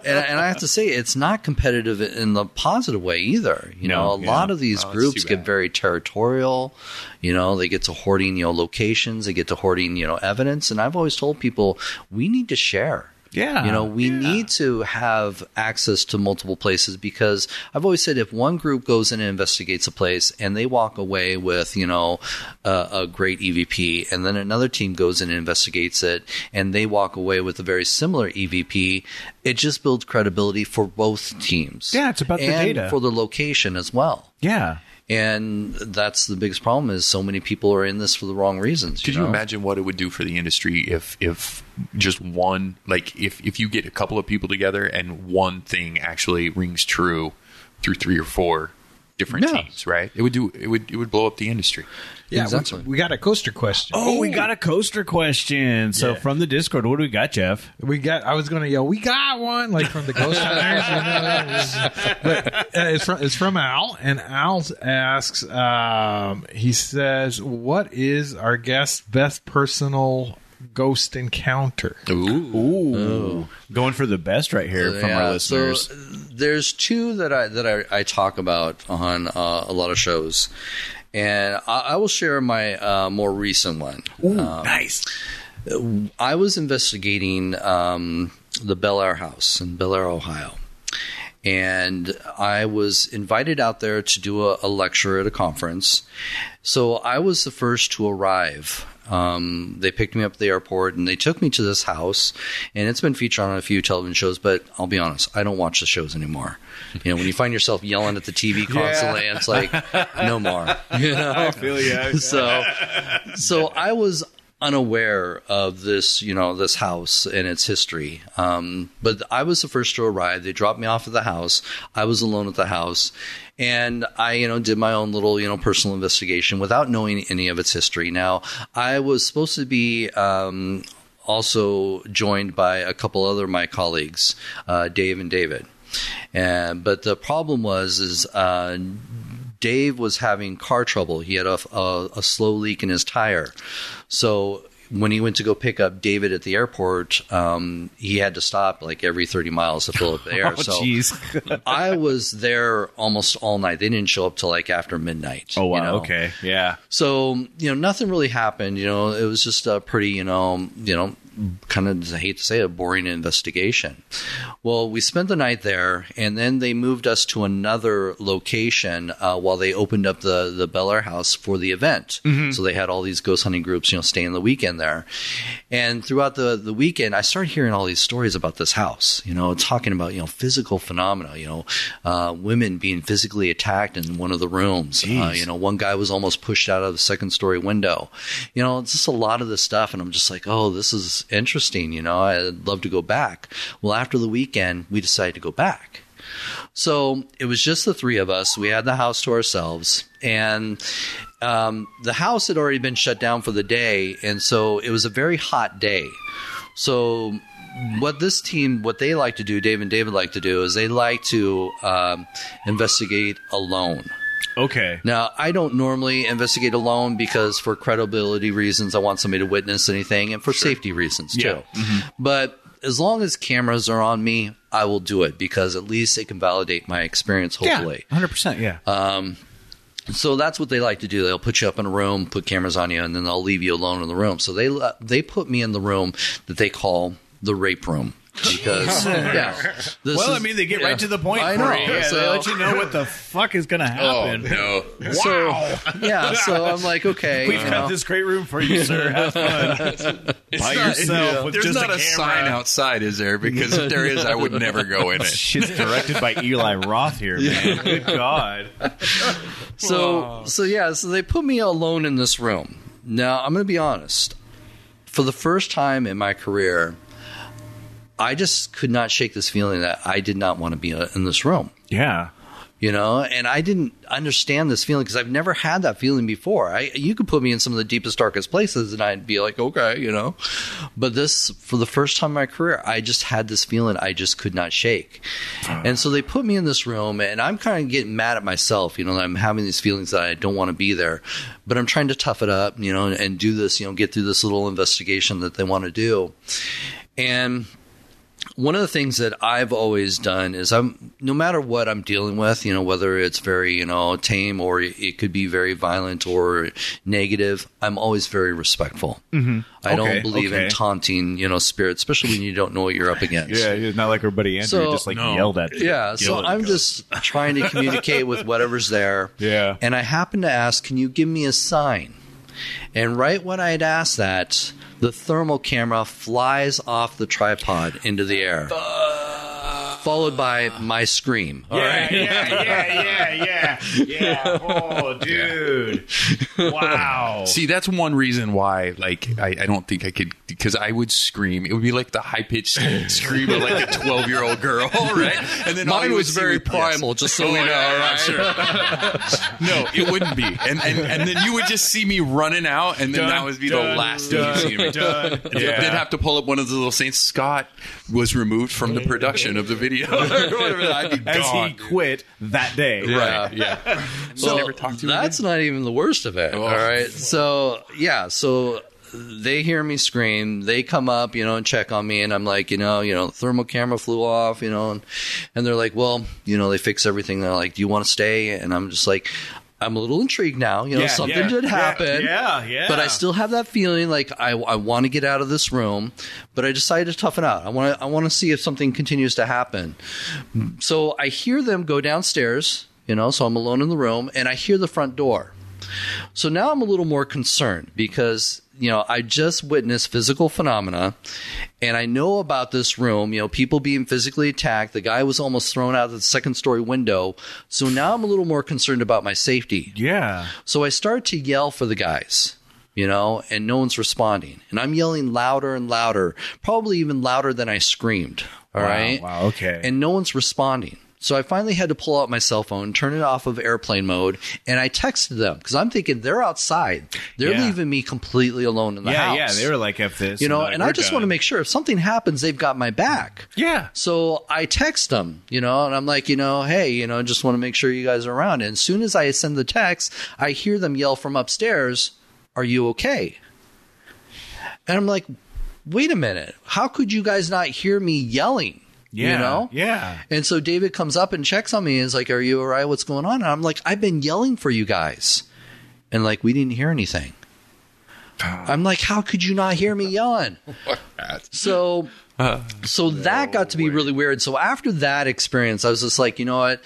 and, and I have to say, it's not competitive in the positive way either. You No, know, a yeah. lot of these Oh, groups get very territorial. You know, they get to hoarding, you know, locations. They get to hoarding, you know, evidence. And I've always told people we need to share. Yeah, You know, we yeah. need to have access to multiple places because I've always said if one group goes in and investigates a place and they walk away with, you know, a, a great EVP, and then another team goes in and investigates it and they walk away with a very similar EVP, it just builds credibility for both teams. Yeah, it's about the data. for the location as well. yeah. And that's the biggest problem is so many people are in this for the wrong reasons. Could you know? imagine what it would do for the industry if if just one like if if you get a couple of people together and one thing actually rings true through three or four different Yeah. teams, right? It would do it would it would blow up the industry. Yeah, Exactly. we, we got a coaster question. Oh, we got a coaster question. So Yeah. from the Discord, what do we got, Jeff? We got. I was going to yell, "We got one!" Like from the Ghost Hunters. but uh, it's from it's from Al, and Al asks. Um, he says, "What is our guest's best personal ghost encounter?" Ooh. Ooh, going for the best right here from our listeners. So there's two that I that I, I talk about on uh, a lot of shows, and I, I will share my uh, more recent one. Ooh, nice. I was investigating um, the Bellaire House in Bellaire, Ohio. And I was invited out there to do a, a lecture at a conference. So I was the first to arrive. Um, they picked me up at the airport and they took me to this house. And it's been featured on a few television shows, but I'll be honest, I don't watch the shows anymore. You know, when you find yourself yelling at the TV constantly, it's like, no more. You know? I feel you. so so I was unaware of this, you know, this house and its history. Um, but I was the first to arrive. They dropped me off at the house. I was alone at the house. And I, you know, did my own little, you know, personal investigation without knowing any of its history. Now, I was supposed to be um, also joined by a couple other my colleagues, uh, Dave and David. And but the problem was is uh, Dave was having car trouble. He had a, a, a slow leak in his tire. So when he went to go pick up David at the airport, um, he had to stop like every 30 miles to fill up the air. Oh, so. I was there almost all night. They didn't show up till like after midnight. Oh wow. you know? Okay. Yeah. So you know, nothing really happened. You know, it was just a pretty, you know, you know, kind of I hate to say it, a boring investigation. Well, we spent the night there, and then they moved us to another location uh, while they opened up the the Bellaire house for the event. So they had all these ghost hunting groups, you know, staying the weekend there. And throughout the the weekend, I started hearing all these stories about this house. You know, talking about you know physical phenomena. You know, uh, women being physically attacked in one of the rooms. Uh, you know, one guy was almost pushed out of the second story window. You know, it's just a lot of this stuff, and I'm just like, oh, this is interesting. You know, I'd love to go back. Well, after the weekend, we decided to go back. So it was just the three of us. We had the house to ourselves, and um, the house had already been shut down for the day, and so it was a very hot day. So what this team, what they like to do, Dave and David like to do, is they like to um, investigate alone. Okay. Now, I don't normally investigate alone because for credibility reasons, I want somebody to witness anything and for safety reasons too. Yeah. Mm-hmm. But as long as cameras are on me, I will do it because at least it can validate my experience, hopefully. Hundred percent. Yeah. Um, so that's what they like to do. They'll put you up in a room, put cameras on you, and then they'll leave you alone in the room. So they they put me in the room that they call the rape room because yeah. this well, is- I mean, they get yeah. right to the point. I know. it. Yeah, so, they let you know what the fuck is going to Oh happen. no! so yeah, so I'm like, okay, We've you got this great room for you, sir. Have fun by yourself with There's just not a, a, sign camera. outside, is there? Because if there is, I would never go in it. Shit's directed by Eli Roth here, man. Good God. So so yeah, so they put me alone in this room. Now I'm going to be honest. For the first time in my career, I just could not shake this feeling that I did not want to be uh, in this room. Yeah. You know, and I didn't understand this feeling because I've never had that feeling before. I you could put me in some of the deepest, darkest places, and I'd be like, okay, you know. But this, for the first time in my career, I just had this feeling I just could not shake. And so they put me in this room, and I'm kind of getting mad at myself. You know, that I'm having these feelings that I don't want to be there, but I'm trying to tough it up, you know, and, and do this, you know, get through this little investigation that they want to do. And one of the things that I've always done is I'm no matter what I'm dealing with, you know, whether it's very, you know, tame or it could be very violent or negative, I'm always very respectful. Mm-hmm. I Okay, don't believe okay. in taunting, you know, spirits, especially when you don't know what you're up against. Yeah, it's not like everybody Andrew So- just like No. yelled at you. Yeah, so I'm you. just trying to communicate with whatever's there. Yeah. And I happened to ask, can you give me a sign? And right when I had asked that, the thermal camera flies off the tripod into the air. Followed by my scream. All Yeah, right. yeah, yeah, yeah, yeah, yeah. Oh, dude! Wow. See, that's one reason why, like, I, I don't think I could, because I would scream. It would be like the high pitched scream of like a 12 year old girl, right? And then Mine was very would- primal, yes. just so Oh, we know. yeah, yeah, sure. no, it wouldn't be. And, and and then you would just see me running out, and then Dun, that would be dun, the last dun, thing you see me. dun. Yeah. Yeah. They'd have to pull up one of the little Saints. Scott was removed from the production of the video. or whatever. I'd be As gone. he quit that day. Yeah. Right, yeah. So never talk to him that's not even the worst of it. Oh. All right. So yeah. So they hear me scream. They come up, you know, and check on me, and I'm like, you know, you know, thermal camera flew off, you know, and, and they're like, well, you know, they fix everything. They're like, do you want to stay? And I'm just like. I'm a little intrigued now. You know, Yeah, something yeah, did happen. yeah, yeah. But I still have that feeling like I, I want to get out of this room. But I decided to toughen out. I want to I want to see if something continues to happen. So I hear them go downstairs. You know, so I'm alone in the room, and I hear the front door. So now I'm a little more concerned because, you know, I just witnessed physical phenomena and I know about this room, you know, people being physically attacked. The guy was almost thrown out of the second story window. So now I'm a little more concerned about my safety. Yeah. So I start to yell for the guys, you know, and no one's responding. And I'm yelling louder and louder, probably even louder than I screamed. All Wow, right, wow, okay. And no one's responding. So I finally had to pull out my cell phone, turn it off of airplane mode, and I texted them because I'm thinking they're outside. They're Yeah. leaving me completely alone in the Yeah, house. yeah. Yeah, they were like, F this. you know, like, and I just done. want to make sure if something happens, they've got my back. Yeah. So I text them, you know, and I'm like, you know, hey, you know, just want to make sure you guys are around. And as soon as I send the text, I hear them yell from upstairs, "Are you okay?" And I'm like, wait a minute, how could you guys not hear me yelling? Yeah. You know? Yeah. And so David comes up and checks on me and is like, Are you all right? What's going on? And I'm like, I've been yelling for you guys. And like, we didn't hear anything. Oh. I'm like, How could you not hear me yelling? So uh, so that got to be really weird. So after that experience, I was just like, you know what?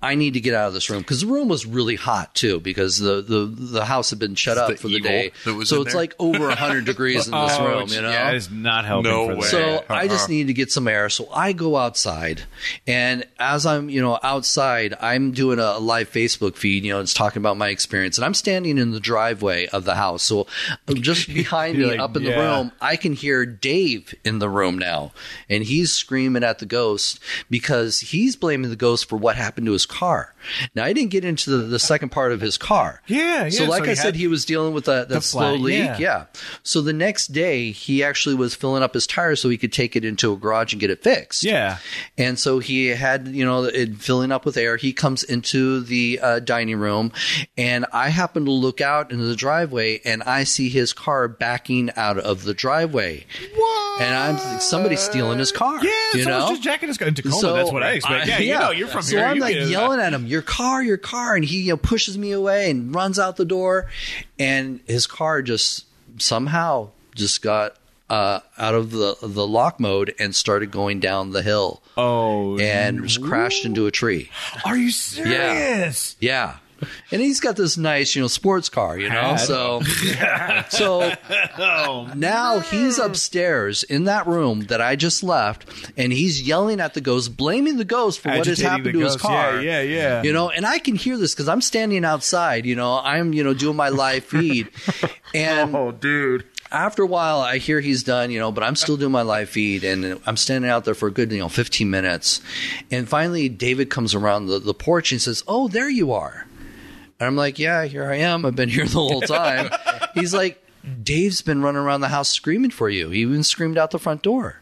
I need to get out of this room because the room was really hot too because the the, the house had been shut It's up the for the day. so it's there? like over hundred degrees in this Oh, room. You know, yeah, it's not helping. No for way. that. so I just Uh-uh. need to get some air. So I go outside, and as I'm, you know, outside, I'm doing a live Facebook feed. You know, it's talking about my experience, and I'm standing in the driveway of the house. So just behind me, like, up in the room, I can hear Dave in the room now, and he's screaming at the ghost because he's blaming the ghost for what happened to his car. Now I didn't get into the, the second part of his car. Yeah, yeah, So like so I said, he was dealing with that, that the slow leak. yeah. Yeah. So the next day, he actually was filling up his tires so he could take it into a garage and get it fixed. Yeah. And so he had, you know, it filling up with air. He comes into the uh, dining room, and I happen to look out into the driveway, and I see his car backing out of the driveway. What? And I'm somebody's stealing his car. Yeah, you know. just jacking his car in Tacoma. that's what I expect. yeah, you know, you're from so here. I'm like it. yelling at him, "Your car, your car!" And he you know, pushes me away and runs out the door, and his car just somehow just got uh, out of the the lock mode and started going down the hill Oh, and crashed into a tree. are you serious? Yeah. And he's got this nice, you know, sports car, you know. Had. So, so Oh, now he's upstairs in that room that I just left, and he's yelling at the ghost, blaming the ghost for what has happened to his car. Yeah, yeah, yeah. You know, and I can hear this because I'm standing outside. You know, I'm you know doing my live feed, and oh, dude. after a while, I hear he's done, you know, but I'm still doing my live feed and I'm standing out there for a good, you know, 15 minutes. And finally, David comes around the, the porch and says, Oh, there you are. And I'm like, Yeah, here I am. I've been here the whole time. He's like, Dave's been running around the house screaming for you. He even screamed out the front door.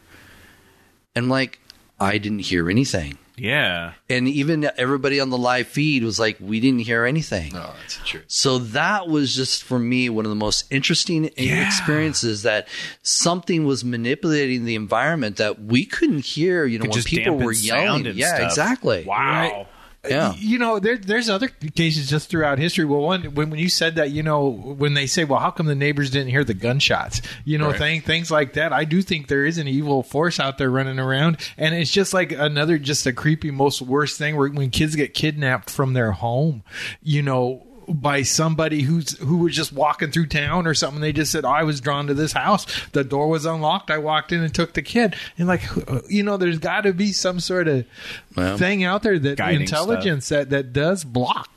And I'm like, I didn't hear anything. Yeah. And even everybody on the live feed was like, We didn't hear anything. Oh, that's true. So that was just for me one of the most interesting experiences that something was manipulating the environment that we couldn't hear, you know, Could when people were yelling. Yeah, stuff. exactly. Wow. Uh, yeah. You know, there, there's other cases just throughout history. Well, one when, when you said that, you know, when they say, "Well, how come the neighbors didn't hear the gunshots?" You know, Right. thing, things like that. I do think there is an evil force out there running around, and it's just like another, just a creepy, most worst thing where when kids get kidnapped from their home, you know. By somebody who's who was just walking through town or something, they just said, oh, "I was drawn to this house. The door was unlocked. I walked in and took the kid." And like, you know, there's got to be some sort of Well, thing out there that Guiding intelligence that, that does block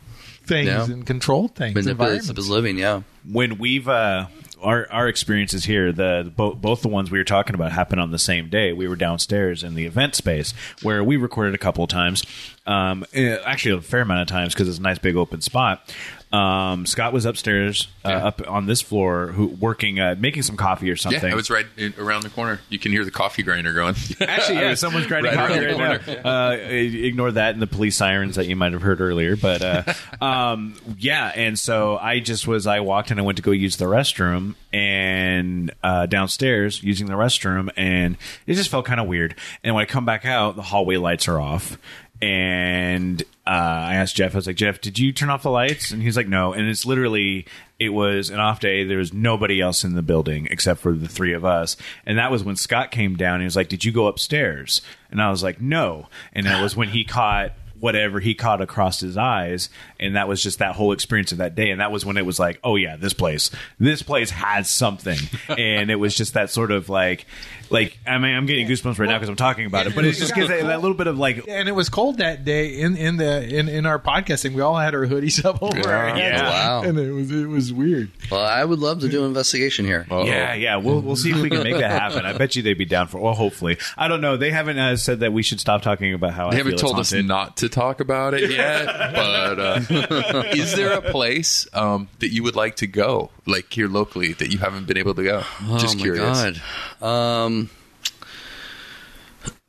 things Yeah. and control things. manipulates environments. the living. Yeah. when we've uh our our experiences here the both both the ones we were talking about happened on the same day we were downstairs in the event space where we recorded a couple of times um eh, actually a fair amount of times because it's a nice big open spot um scott was upstairs uh, Yeah. up on this floor who working uh making some coffee or something Yeah, I was right in, around the corner. You can hear the coffee grinder going. Actually, yeah, someone's grinding Right coffee right now. Uh, ignore that and the police sirens that you might have heard earlier. But uh, um, yeah, and so I just was I walked and I went to go use the restroom and uh, downstairs using the restroom, and it just felt kind of weird. And when I come back out, the hallway lights are off. And uh, I asked Jeff, I was like, Jeff, did you turn off the lights? And he's like, no. And it's literally, it was an off day. There was nobody else in the building except for the three of us. And that was when Scott came down. He was like, did you go upstairs? And I was like, no. And that was when he caught whatever he caught across his eyes and that was just that whole experience of that day and that was when it was like oh yeah this place this place has something and it was just that sort of like like i mean i'm getting goosebumps right now because i'm talking about it but it's just gives that, that little bit of like And it was cold that day in, in the in, in our podcasting. We all had our hoodies up over our Yeah. Wow. and it was it was weird. Well, I would love to do an investigation here. Uh-oh. Yeah, yeah. We'll we'll see if we can make that happen. I bet you they'd be down for. Well, hopefully. I don't know. They haven't uh, said that we should stop talking about how They I haven't feel told us not to talk about it yet, but uh, is there a place um, that you would like to go, like here locally, that you haven't been able to go? Just oh my curious. God. Um,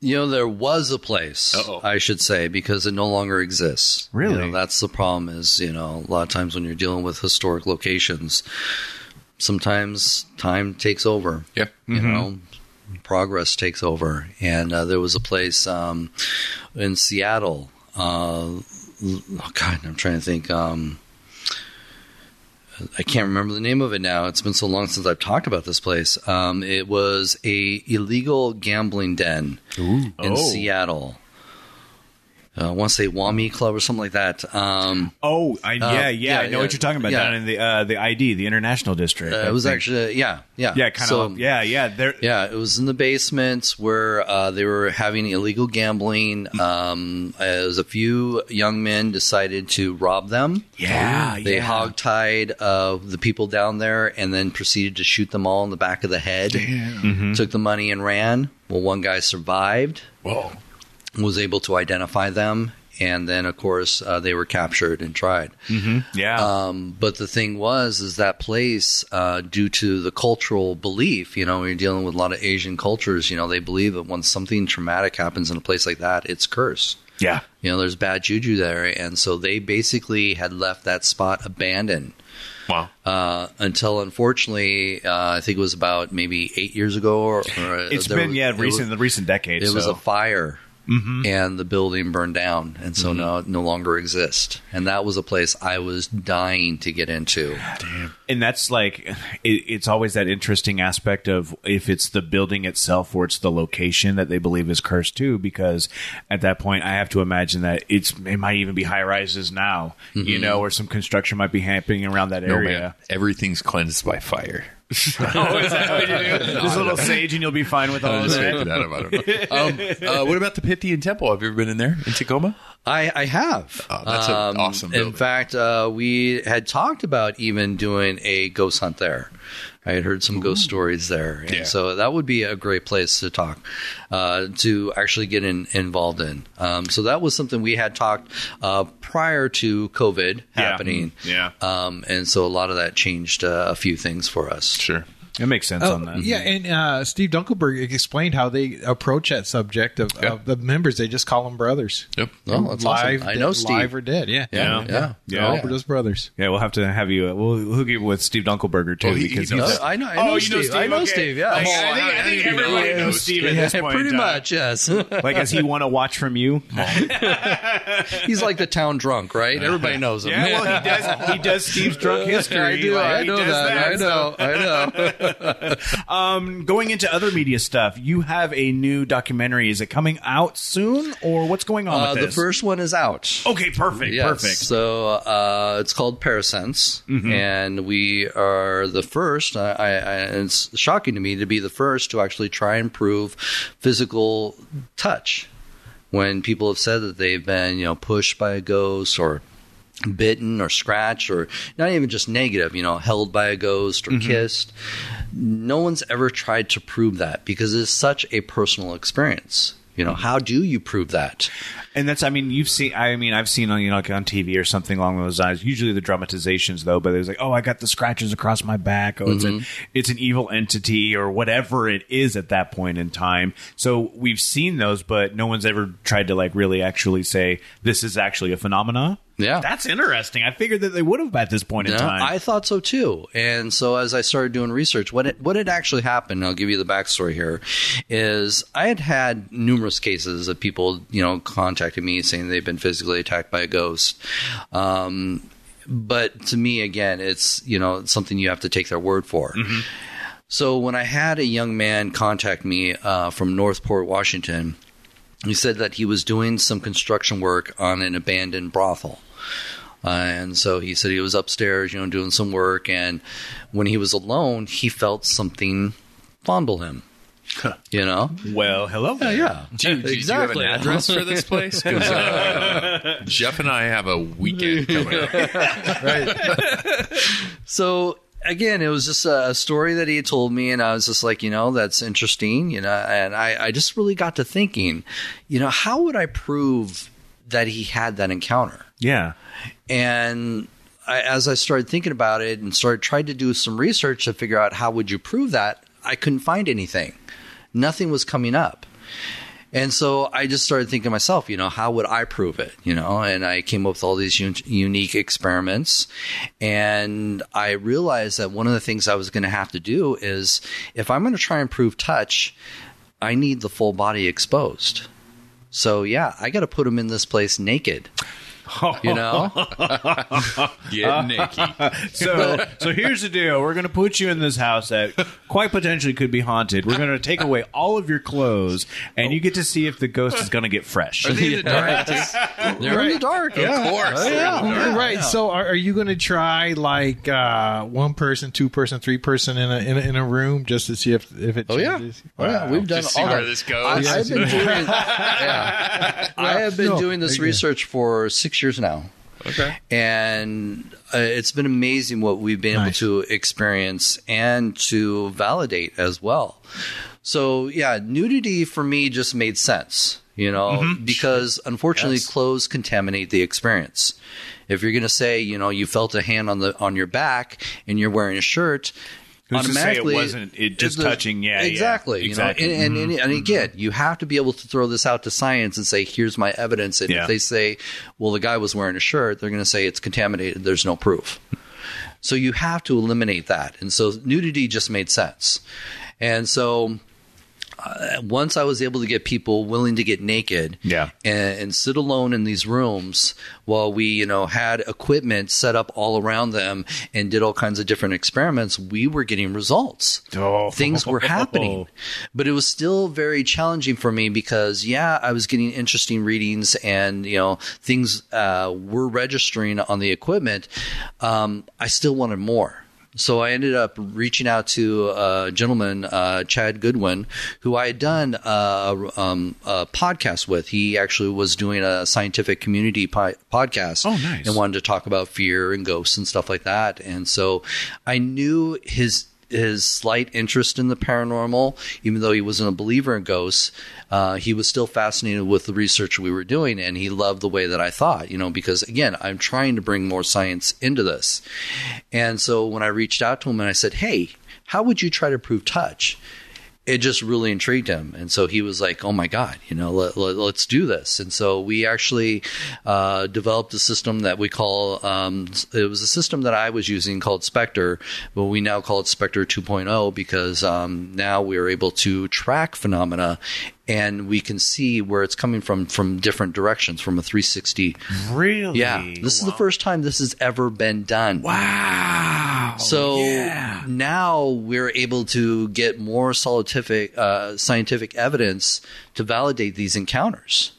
you know, there was a place, Uh-oh. I should say, because it no longer exists. Really? You know, that's the problem is, you know, a lot of times when you're dealing with historic locations, sometimes time takes over. Yeah. You know, progress takes over. And uh, there was a place um, in Seattle. Uh, oh God, I'm trying to think. Um, I can't remember the name of it now. It's been so long since I've talked about this place. Um, it was a illegal gambling den in Oh. Seattle, I want to say Wah Mee Club or something like that. Um, Oh, I, yeah, yeah, I know yeah, what you're talking about yeah. down in the uh, the ID, the International District. uh, it was actually yeah, yeah, yeah, kind So- of yeah, yeah. There, Yeah, it was in the basement where uh, they were having illegal gambling. Um, as a few young men decided to rob them. yeah, They yeah. hogtied uh, the people down there and then proceeded to shoot them all in the back of the head. Took the money and ran. Well, one guy survived, Whoa. Was able to identify them, and then, of course, uh, they were captured and tried. yeah. Um, but the thing was, is that place, uh, due to the cultural belief, you know, when you're dealing with a lot of Asian cultures, you know, they believe that when something traumatic happens in a place like that, it's curse. yeah. You know, there's bad juju there, and so they basically had left that spot abandoned. Wow. Uh, until unfortunately, uh, I think it was about maybe eight years ago, or, or It's been was- yeah, recent was- the recent decade. it was a fire Mm-hmm. and the building burned down and so mm-hmm. now it no longer exists. And that was a place i was dying to get into. And that's like it, it's always that interesting aspect of if it's the building itself or it's the location that they believe is cursed too because at that point i have to imagine that it's it might even be high rises now you mm-hmm. know or some construction might be happening around that No, area. man. Everything's cleansed by fire. oh is that what you do just a little sage and you'll be fine with all I'm of just that making that up. I don't know. Um, uh, what about the Pythian Temple? Have you ever been in there in Tacoma? I, I have Oh, that's an awesome in fact uh, we had talked about even doing a ghost hunt there I had heard some ghost stories there, and Yeah. so that would be a great place to talk, uh, to actually get in, involved in. Um, so that was something we had talked uh, prior to COVID happening, Yeah. Um, and so a lot of that changed uh, a few things for us. Sure. It makes sense Oh, on that yeah, and uh, Steve Dunkelberg explained how they approach that subject of, Yeah. of the members. They just call them brothers. Yep. Oh, that's live, awesome. I know Steve. live or dead. Yeah, Yeah, yeah, Yeah. All those brothers. yeah we'll have to have you uh, we'll hook you with steve dunkelberger too Oh, he- because he he's knows. Uh, I know. I Oh, know you Steve. know Steve. I know okay. Steve. Yeah. I, I think, I think everybody knows Steve at this point. pretty much. Yes. Like, has he won a watch from you? He's like the town drunk, right? Everybody knows him. Yeah, well, he does. He does Steve's drunk history. I do. I know that. I know. I know. Um, going into other media stuff, you have a new documentary. Is it coming out soon, or what's going on Uh, with the first one is out. Okay, perfect, Yes. perfect. So uh, it's called Parasense, and we are the first. I, I, I, it's shocking to me to be the first to actually try and prove physical touch. When people have said that they've been, you know, pushed by a ghost or bitten or scratched or not even just negative, you know, held by a ghost or mm-hmm. kissed. No one's ever tried to prove that because it's such a personal experience. You know, how do you prove that? And that's, I mean, you've seen, I mean, I've seen on, you know, like on TV or something along those lines. Usually the dramatizations, though, but it's like, oh, I got the scratches across my back. Oh, it's, a, mm-hmm. it's an evil entity or whatever it is at that point in time. So we've seen those, but no one's ever tried to like really actually say this is actually a phenomena. Yeah. That's interesting. I figured that they would have at this point in Yeah, time. I thought so too. And so as I started doing research, what it, what had actually happened, I'll give you the backstory here, is I had had numerous cases of people, you know, contacting me saying they've been physically attacked by a ghost. Um, but to me, again, it's, you know, something you have to take their word for. So when I had a young man contact me uh, from Northport, Washington, he said that he was doing some construction work on an abandoned brothel. Uh, and so he said he was upstairs, you know, doing some work. And when he was alone, he felt something fondle him. You know? well, hello. there. Yeah. Do you, do you have an address for this place? uh, Jeff and I have a weekend coming up. Right. So again, it was just a, a story that he had told me, and I was just like, you know, that's interesting, you know, and I, I just really got to thinking, you know, how would I prove that he had that encounter? Yeah. And I, as I started thinking about it and started trying to do some research to figure out how would you prove that, I couldn't find anything. Nothing was coming up. And so I just started thinking to myself, you know, how would I prove it? You know, and I came up with all these un- unique experiments. And I realized that one of the things I was going to have to do is if I'm going to try and prove touch, I need the full body exposed. So yeah, I got to put him in this place naked. You know, Get Nikki. So, so here's the deal: we're going to put you in this house that quite potentially could be haunted. We're going to take away all of your clothes, and you get to see if the ghost is going to get fresh. Are they in the dark? they're in the dark. Of course. they're in the dark. right. So, are, are you going to try like uh, one person, two person, three person in a, in a in a room just to see if if it Oh yeah, changes? oh yeah. We've done Just see all where that. this goes. I, have been doing. yeah, I have been No, doing this research for six years now. Okay. and uh, it's been amazing what we've been Nice. able to experience and to validate as well. So yeah, nudity for me just made sense, you know, because unfortunately Yes. clothes contaminate the experience. If you're going to say, you know, you felt a hand on the on your back and you're wearing a shirt, Who's to say it automatically wasn't it just the- touching? Yeah, yeah, exactly. exactly. You know, and, and, and, and mm-hmm. again, you have to be able to throw this out to science and say, "Here's my evidence." And Yeah. if they say, "Well, the guy was wearing a shirt," they're going to say it's contaminated. There's no proof. So you have to eliminate that. And so nudity just made sense. And so uh, once I was able to get people willing to get naked Yeah. and, and sit alone in these rooms while we, you know, had equipment set up all around them and did all kinds of different experiments, we were getting results. Oh. Things were happening. But it was still very challenging for me because, yeah, I was getting interesting readings and, you know, things uh, were registering on the equipment. Um, I still wanted more. So I ended up reaching out to a gentleman, uh, Chad Goodwin, who I had done uh, um, a podcast with. He actually was doing a scientific community po- podcast. Oh, nice. And wanted to talk about fear and ghosts and stuff like that. And so I knew his his slight interest in the paranormal, even though he wasn't a believer in ghosts, uh, he was still fascinated with the research we were doing, and he loved the way that I thought. You know, because again, I'm trying to bring more science into this. And so when I reached out to him and I said, "Hey, how would you try to prove touch?" It just really intrigued him. And so he was like, oh my God, you know, let, let, us do this. And so we actually uh, developed a system that we call, um, it was a system that I was using called Spectre, but we now call it Spectre 2.0 because um, now we are able to track phenomena and we can see where it's coming from from different directions from a 360. really? Yeah. This is the first time this has ever been done. Wow. So yeah. now we're able to get more scientific uh, scientific evidence to validate these encounters.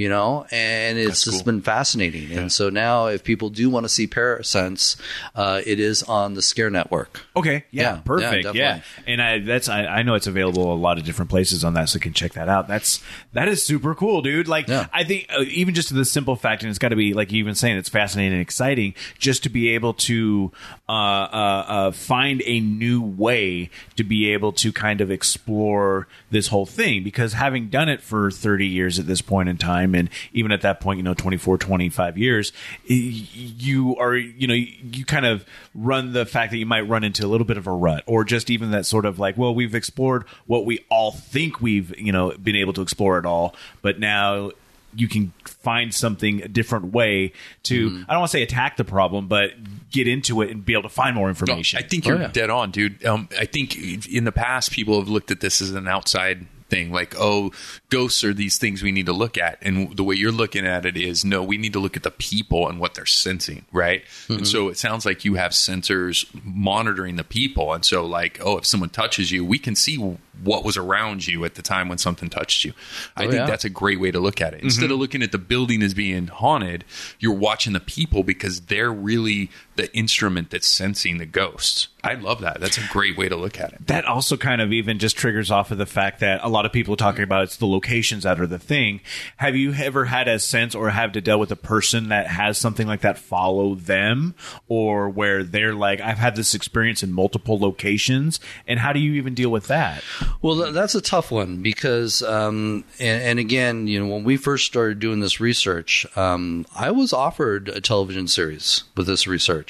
You know, and it's just been fascinating. And so now, if people do want to see Parasense, uh, it is on the Scare Network. Okay, yeah, Yeah, perfect, yeah, yeah, and I that's I, I know it's available a lot of different places on that, so you can check that out. That's that is super cool, dude. Like Yeah. I think uh, even just the simple fact, and it's got to be like you've been saying, it's fascinating and exciting just to be able to uh, uh, uh, find a new way to be able to kind of explore this whole thing. Because having done it for thirty years at this point in time, and even at that point, you know, 24, 25 years, you are you know you kind of run the fact that you might run into a little bit of a rut or just even that sort of like well we've explored what we all think we've you know been able to explore it all but now you can find something a different way to i don't want to say attack the problem but get into it and be able to find more No, information I think you're yeah. dead on, dude. Um, I think in the past, people have looked at this as an outside thing, like, oh, ghosts are these things we need to look at. And the way you're looking at it is, no, we need to look at the people and what they're sensing, right? And mm-hmm. so it sounds like you have sensors monitoring the people. And so, like, oh, if someone touches you, we can see what was around you at the time when something touched you. I oh, think yeah. that's a great way to look at it. Instead mm-hmm. of looking at the building as being haunted, you're watching the people because they're really the instrument that's sensing the ghosts. I love that. That's a great way to look at it. that also kind of even just triggers off of the fact that a lot of people are talking about it's the locations that are the thing. Have you ever had a sense or have to deal with a person that has something like that follow them or where they're like, I've had this experience in multiple locations? And how do you even deal with that? Well, that's a tough one because, um, and, and again, you know, when we first started doing this research, um, I was offered a television series with this research,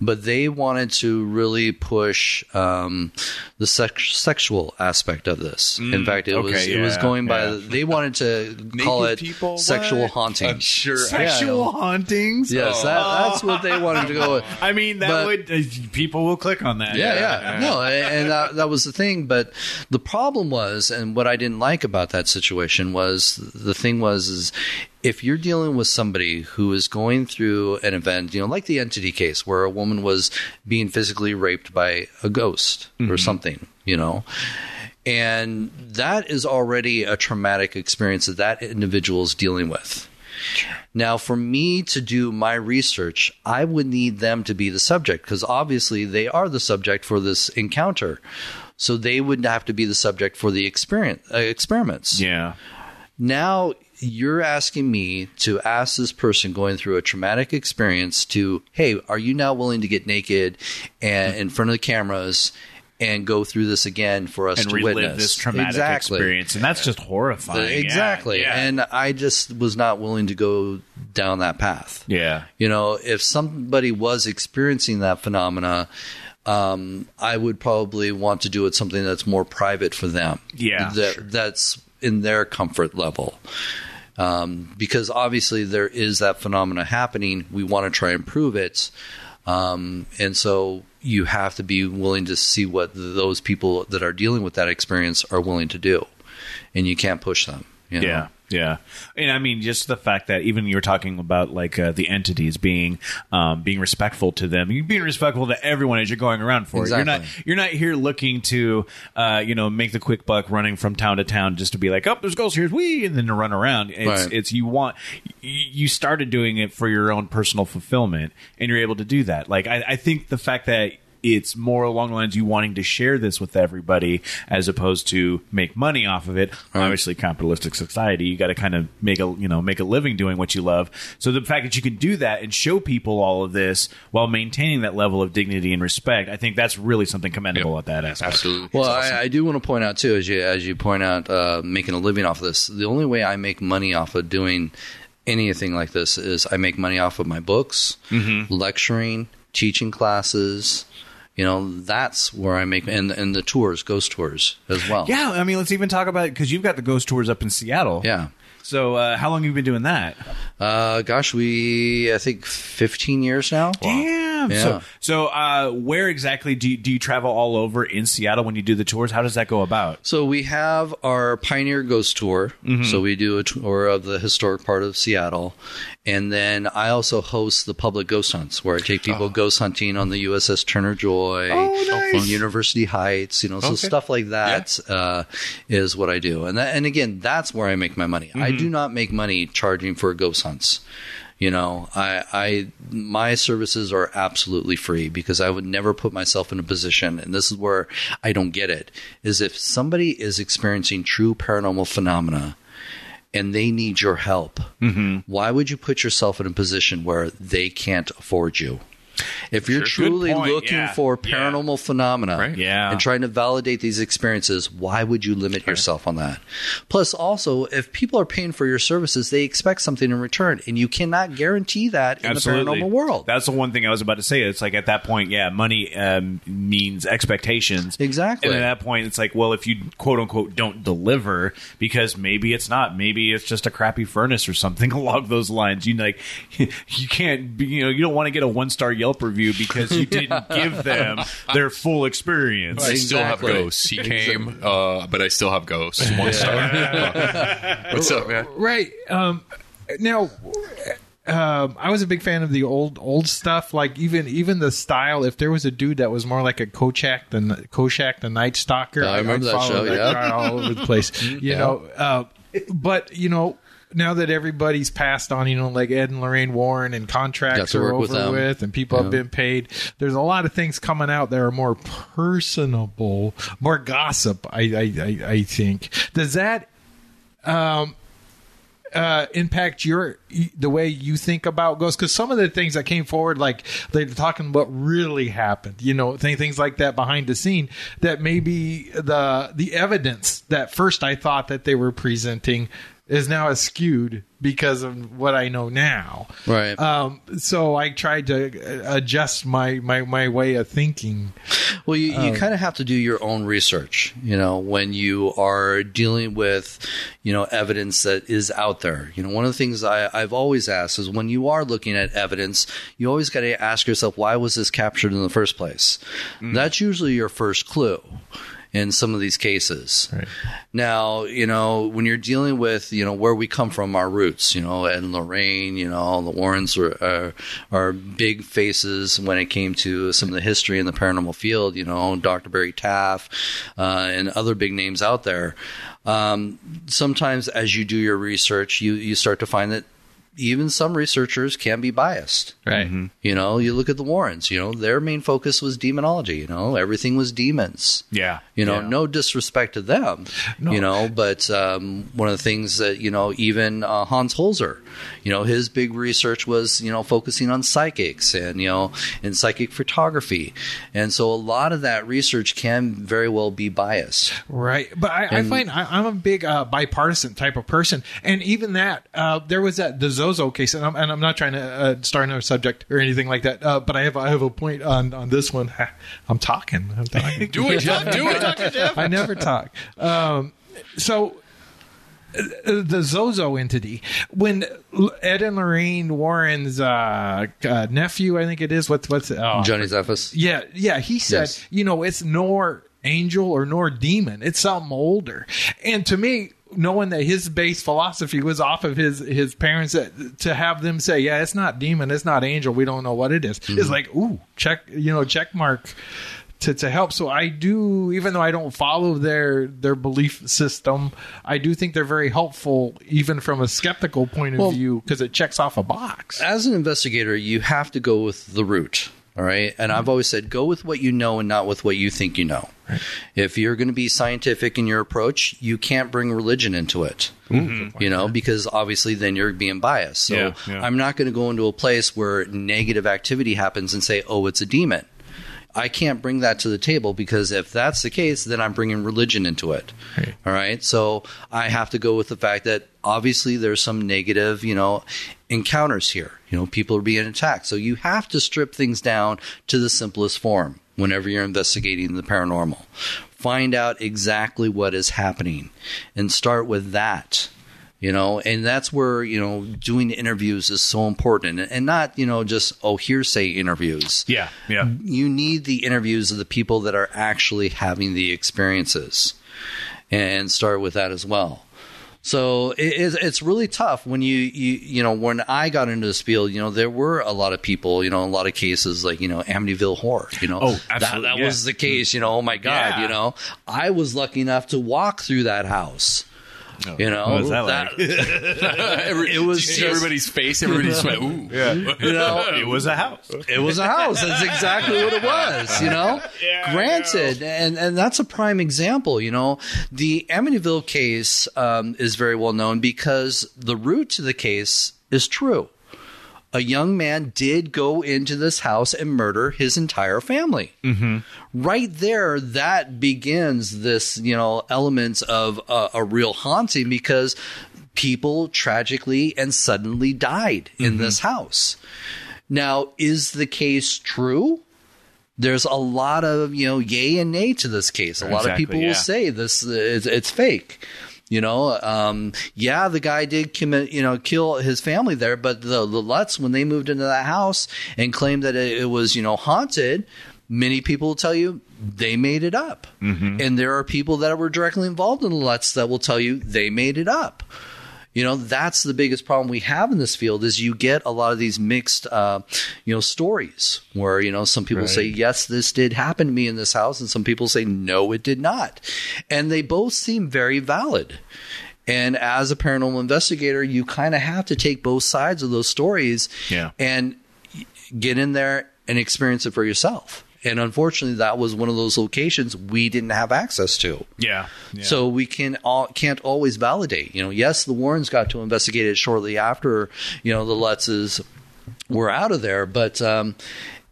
but they wanted to really push um, the sex- sexual aspect of this. In fact, fact, it was Okay, it was yeah, going by. yeah. They wanted to call it people? sexual What? haunting. I'm sure. Sexual hauntings. Yes, that, that's what they wanted to go with. I mean, that But- would uh, people will click on that. Yeah, yeah, no, and that, that was the thing. But the problem was, and what I didn't like about that situation was, the thing was, is if you're dealing with somebody who is going through an event, you know, like the entity case where a woman was being physically raped by a ghost or something, you know. And that is already a traumatic experience that that individual is dealing with. Now, for me to do my research, I would need them to be the subject because obviously they are the subject for this encounter. So they would have to be the subject for the experience, uh, experiments. yeah. Now you're asking me to ask this person going through a traumatic experience to, hey, are you now willing to get naked and in front of the cameras and go through this again for us and to relive witness? this traumatic exactly. experience, and that's just horrifying. Yeah, Exactly. yeah. And I just was not willing to go down that path. yeah, You know, if somebody was experiencing that phenomena, um, I would probably want to do it something that's more private for them. Yeah, that, sure. that's in their comfort level. Um, because obviously there is that phenomena happening. We want to try and prove it. Um, and so you have to be willing to see what those people that are dealing with that experience are willing to do. And you can't push them. You know? Yeah, yeah, and I mean, just the fact that even you were talking about like uh, the entities being um, being respectful to them, you being respectful to everyone as you're going around for it. You're not you're not here looking to uh, you know make the quick buck running from town to town just to be like, oh, there's ghosts here's we, and then to run around. It's Right. it's you want you you started doing it for your own personal fulfillment, and you're able to do that. Like I, I think the fact that it's more along the lines you wanting to share this with everybody as opposed to make money off of it. Obviously, capitalistic society, you got to kind of make a you know make a living doing what you love. So the fact that you can do that and show people all of this while maintaining that level of dignity and respect, I think that's really something commendable Yep. at that aspect. Absolutely. Well, awesome. I, I do want to point out too, as you as you point out, uh, making a living off of this. The only way I make money off of doing anything like this is I make money off of my books, Mm-hmm. lecturing, teaching classes. You know, that's where I make and and the tours, ghost tours as well. Yeah, I mean, let's even talk about it because you've got the ghost tours up in Seattle. yeah. So, uh, how long have you been doing that? Uh, gosh, we I think 15 years now. Damn. Yeah. So, so uh, where exactly do you, do you travel all over in Seattle when you do the tours? How does that go about? So we have our Pioneer Ghost Tour. So we do a tour of the historic part of Seattle, and then I also host the public ghost hunts where I take people ghost hunting on the USS Turner Joy, on University Heights. You know, so stuff like that uh, is what I do. And that, and again, that's where I make my money. I do not make money charging for a ghost You know, I, I, my services are absolutely free because I would never put myself in a position, and this is where I don't get it, is if somebody is experiencing true paranormal phenomena and they need your help, mm-hmm. why would you put yourself in a position where they can't afford you? If you're Sure. Truly looking Yeah. for Yeah. paranormal phenomena Right. Yeah. and trying to validate these experiences, why would you limit yourself on that? Plus, also, if people are paying for your services, they expect something in return, and you cannot guarantee that in the paranormal world. That's the one thing I was about to say. It's like at that point, yeah, money um, means expectations. Exactly. And at that point, it's like, well, if you quote unquote don't deliver because maybe it's not, maybe it's just a crappy furnace or something along those lines. You like, you can't, you know, you don't want to get a one star Yelp review because you didn't give them their full experience. I still have Exactly. ghosts. He came, uh, but I still have ghosts. One star. What's up, man? Right. Um, now, um, I was a big fan of the old old stuff. Like even even the style. If there was a dude that was more like a Kochak the Koshak the Night Stalker, I remember I'd that follow show, yeah. guy all over the place. You know, uh, but you know. Now that everybody's passed on, you know, like Ed and Lorraine Warren and contracts are work with over with, and people have been paid. There's a lot of things coming out that are more personable, more gossip. I I, I, I think. Does that um, uh, impact your the way you think about ghosts? Because some of the things that came forward, like they're talking what really happened, you know, th- things like that behind the scene, that maybe the the evidence that first I thought that they were presenting is now skewed because of what I know now. Right. Um, so I tried to adjust my, my, my way of thinking. Well, you, you kind of have to do your own research, you know, when you are dealing with, you know, evidence that is out there. You know, one of the things I, I've always asked is when you are looking at evidence, you always got to ask yourself, why was this captured in the first place? That's usually your first clue in some of these cases. Now, you know, when you're dealing with, you know, where we come from, our roots, you know, Ed and Lorraine, you know, the Warrens were, are, are big faces when it came to some of the history in the paranormal field, you know, Dr. Barry Taff uh, and other big names out there. Um, sometimes as you do your research, you, you start to find that even some researchers can be biased. Right. You know, you look at the Warrens, you know, their main focus was demonology, you know, everything was demons. Yeah. You know, Yeah. no disrespect to them, you know, but um, one of the things that, you know, even uh, Hans Holzer, you know, his big research was, you know, focusing on psychics and, you know, and psychic photography. And so a lot of that research can very well be biased. Right, but I, I find I, I'm a big uh, bipartisan type of person, and even that uh, there was that the Zozo case, and I'm, and I'm not trying to uh, start another subject or anything like that, uh, but I have I have a point on on this one. I'm talking. I'm talking. Do it, Jeff. Do it. I never talk. Um, so uh, the Zozo entity, when Ed and Lorraine Warren's uh, uh, nephew, I think it is. What's what's oh, Johnny Zaffis. yeah, yeah. He said, Yes. you know, it's nor angel or nor demon. It's something older. And to me, knowing that his base philosophy was off of his his parents, to have them say, yeah, it's not demon, it's not angel, we don't know what it is, Mm-hmm. is like, ooh, check, you know, check mark. To, to help, so I do. Even though I don't follow their their belief system, I do think they're very helpful, even from a skeptical point of Well- view, because it checks off a box. as an investigator, you have to go with the route. All right. And I've always said, go with what you know and not with what you think you know. If you're going to be scientific in your approach, you can't bring religion into it. Mm-hmm. You know, because obviously then you're being biased. So Yeah, yeah. I'm not going to go into a place where negative activity happens and say, oh, it's a demon. I can't bring that to the table because if that's the case, then I'm bringing religion into it. All right. So I have to go with the fact that obviously there's some negative, you know, encounters here. You know, people are being attacked. So you have to strip things down to the simplest form whenever you're investigating the paranormal. Find out exactly what is happening and start with that you know and that's where you know doing interviews is so important and, and not you know just oh hearsay interviews Yeah. Yeah. you need the interviews of the people that are actually having the experiences and start with that as well so it, it's- it's really tough when you, you you know when I got into this field you know there were a lot of people you know a lot of cases like you know Amityville horror you know Oh, that, absolutely, that yeah. was the case you know oh my god Yeah. you know I was lucky enough to walk through that house you know What was that like? it was see just- everybody's face. Everybody just went, ooh. you know It was a house. It was a house. That's exactly what it was, you know? Granted, and, and that's a prime example, you know? The Amityville case um, is very well known because the root to the case is true. A young man did go into this house and murder his entire family. Mm-hmm. Right there, that begins this, you know, elements of a, a real haunting because people tragically and suddenly died in this house. Now, is the case true? There's a lot of you know yay and nay to this case. A lot of people yeah. will say this it's, it's fake. You know, um, yeah, the guy did commit, you know, kill his family there, but the the Lutz when they moved into that house and claimed that it, it was you know haunted, many people will tell you they made it up, and there are people that were directly involved in the Lutz that will tell you they made it up. You know, that's the biggest problem we have in this field is you get a lot of these mixed, uh, you know, stories where, you know, some people say, yes, this did happen to me in this house. And some people say, no, it did not. And they both seem very valid. And as a paranormal investigator, you kind of have to take both sides of those stories Yeah. and get in there and experience it for yourself. And unfortunately, that was one of those locations we didn't have access to. Yeah. yeah. So we can all, can't always validate. You know, yes, the Warrens got to investigate it shortly after you know the Lutzes were out of there, but um,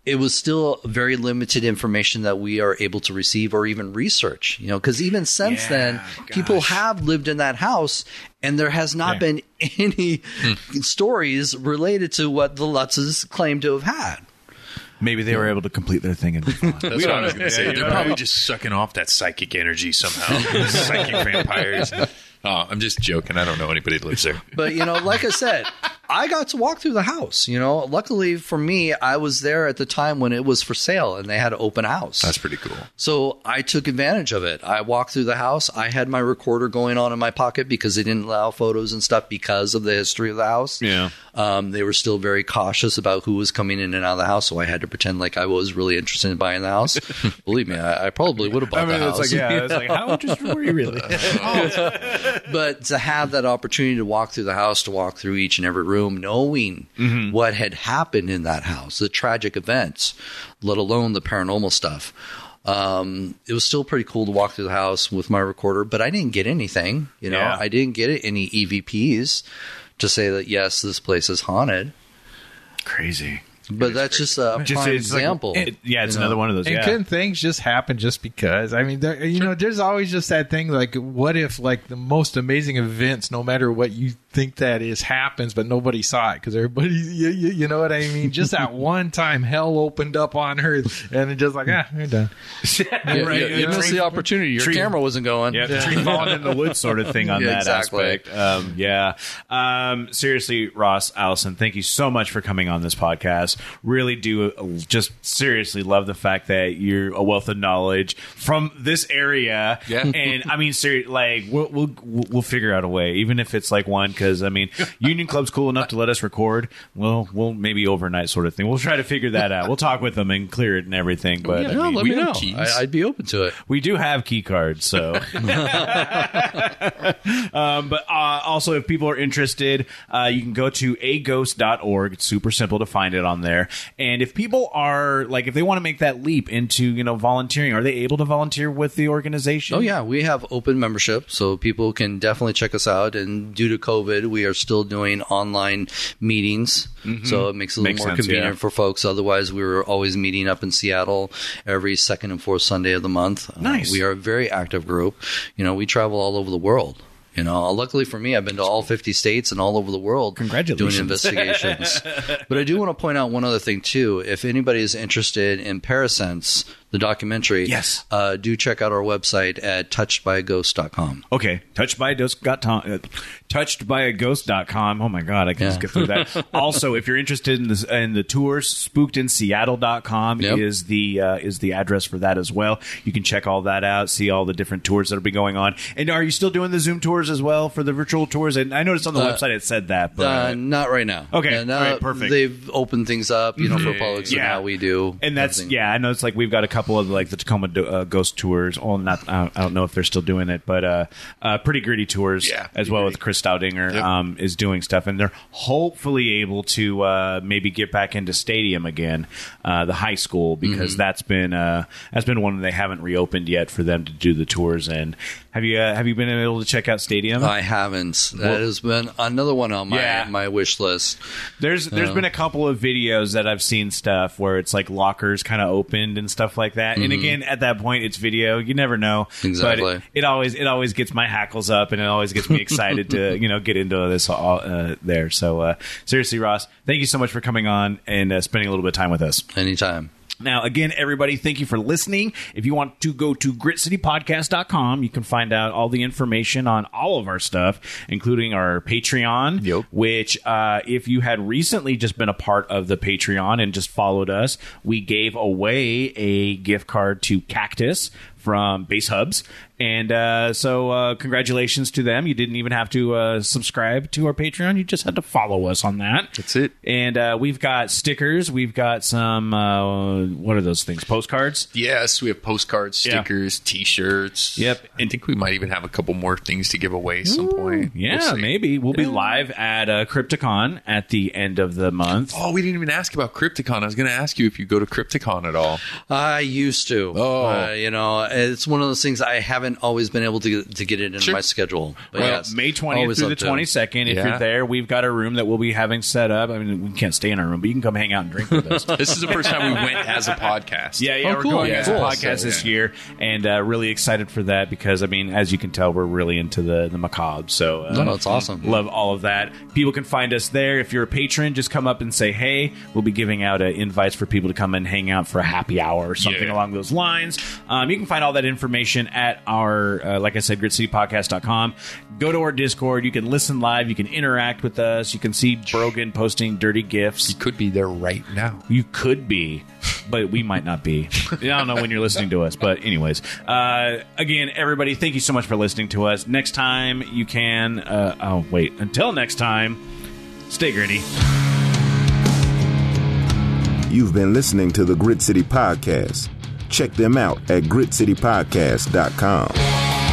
it was still very limited information that we are able to receive or even research. You know, because even since Yeah, then, people have lived in that house, and there has not been any stories related to what the Lutzes claim to have had. Maybe they were able to complete their thing and move on. That's what I was going to say. They're probably just sucking off that psychic energy somehow. psychic vampires. Oh, I'm just joking. I don't know anybody that lives there. But you know, like I said, I got to walk through the house. You know, luckily for me, I was there at the time when it was for sale and they had an open house. That's pretty cool. So I took advantage of it. I walked through the house. I had my recorder going on in my pocket because they didn't allow photos and stuff because of the history of the house. Yeah. Um, they were still very cautious about who was coming in and out of the house, so I had to pretend like I was really interested in buying the house. Believe me, I, I probably would have bought I mean, the it's house. like, yeah, it's like, how interested were you really? but to have that opportunity to walk through the house, to walk through each and every room, knowing what had happened in that house, the tragic events, let alone the paranormal stuff. Um, it was still pretty cool to walk through the house with my recorder, but I didn't get anything. You know, Yeah. I didn't get any EVPs to say that yes, this place is haunted. Crazy. But that's just a Just prime it's like- example. it- yeah, it's you know? another one of those. And Yeah. couldn't things just happen just because? I mean, there, you know, there's always just that thing like, what if like the most amazing events, no matter what you think that is, happens, but nobody saw it because everybody, you, you, you know what I mean? Just that one time, hell opened up on Earth, and it's just like, ah, we're done. Yeah, Right, you, yeah, you missed the opportunity. Your tree- camera wasn't going. Yeah, tree falling in the woods sort of thing on Yeah, that exactly. aspect. Um, yeah. Um, seriously, Ross, Allison, thank you so much for coming on this podcast. Really do uh, just seriously love the fact that you're a wealth of knowledge from this area. Yeah. And I mean, seriously, like we'll, we'll we'll figure out a way, even if it's like one, because I mean, Union Club's cool enough to let us record. Well, we'll maybe overnight sort of thing. We'll try to figure that out. We'll talk with them and clear it and everything. But yeah, I No, mean, let me know. keys. I, I'd be open to it. we do have key cards, so. um, but uh, also, if people are interested, uh, you can go to aghost.org. It's super simple to find it on there. And if people are like, if they want to make that leap into you know volunteering, are they able to volunteer with the organization? Oh yeah, we have open membership, so people can definitely check us out. And due to COVID, we are still doing online meetings, so it makes it a little Makes more sense, convenient yeah. for folks. Otherwise, we were always meeting up in Seattle every second and fourth Sunday of the month. Uh, Nice. we are a very active group. You know, we travel all over the world. You know, luckily for me, I've been to all 50 states and all over the world Congratulations. doing investigations. but I do want to point out one other thing, too. If anybody is interested in Parasense, the documentary, Yes. uh, do check out our website at touchedbyghost.com. Okay, touched by a ghost got uh, touched by a ghost.com. Oh my god, I can just get through that. also, if you're interested in this in the tours, spookedinseattle.com Yep. is the uh, is the address for that as well. You can check all that out, see all the different tours that'll be going on. And are you still doing the Zoom tours as well for the virtual tours? And I noticed on the Uh, website it said that, but Uh, not right now. Okay, And, all right, perfect. They've opened things up, you know, for public, so Yeah. now we do. and that's everything. yeah. I know it's like we've got a couple of like the Tacoma do- uh, ghost tours. Oh, not I don't, I don't know if they're still doing it, but uh, uh, pretty gritty tours Yeah, as Pretty well Gritty. with Chris Staudinger Yep. um, is doing stuff, and they're hopefully able to uh, maybe get back into stadium again, uh, the high school because Mm-hmm. that's been uh, that's been one they haven't reopened yet for them to do the tours. And have you uh, have you been able to check out stadium? I haven't. That has been another one on my Yeah. my wish list. There's there's been a couple of videos that I've seen stuff where it's like lockers kind of opened and stuff like that. And again, at that point, it's video. You never know. Mm-hmm. Exactly. But it, it always it always gets my hackles up, and it always gets me excited to you know get into this all uh, there. So uh, seriously, Ross, thank you so much for coming on and uh, spending a little bit of time with us. Anytime. Now, again, everybody, thank you for listening. If you want to go to gritcitypodcast.com, you can find out all the information on all of our stuff, including our Patreon, Yep. which, uh, if you had recently just been a part of the Patreon and just followed us, we gave away a gift card to Cactus from Base Hubs. And uh, so, uh, congratulations to them. You didn't even have to uh, subscribe to our Patreon. You just had to follow us on that. That's it. And uh, we've got stickers. We've got some, uh, what are those things? Postcards? Yes, we have postcards, Yeah. stickers, T-shirts. Yep. I think we might even have a couple more things to give away at some point. Yeah, We'll maybe. We'll be live at uh, Crypticon at the end of the month. Oh, we didn't even ask about Crypticon. I was going to ask you if you go to Crypticon at all. I used to. Oh. Uh, you know, it's one of those things I haven't haven't always been able to to get it in Sure. my schedule. But Well, yes, May 20th always through the love to. 22nd. If Yeah. you're there, we've got a room that we'll be having set up. I mean, we can't stay in our room, but you can come hang out and drink with us. This is the first time we went as a podcast. Yeah, yeah, Oh, we're cool. going Yeah. as a Cool. podcast So, this yeah. year, and uh, really excited for that because I mean, as you can tell, we're really into the the macabre. So uh, No, it's awesome. Love all of that. People can find us there. If you're a patron, just come up and say hey. We'll be giving out uh, invites for people to come and hang out for a happy hour or something Yeah. along those lines. Um, you can find all that information at our, uh, like I said, gritcitypodcast.com. Go to our Discord. You can listen live. You can interact with us. You can see Brogan posting dirty gifts. You could be there right now. You could be, but we might not be. I don't know when you're listening to us, but anyways, uh, again, everybody, thank you so much for listening to us. Next time you can. Uh, oh wait, until next time, stay gritty. You've been listening to the Grit City Podcast. Check them out at gritcitypodcast.com.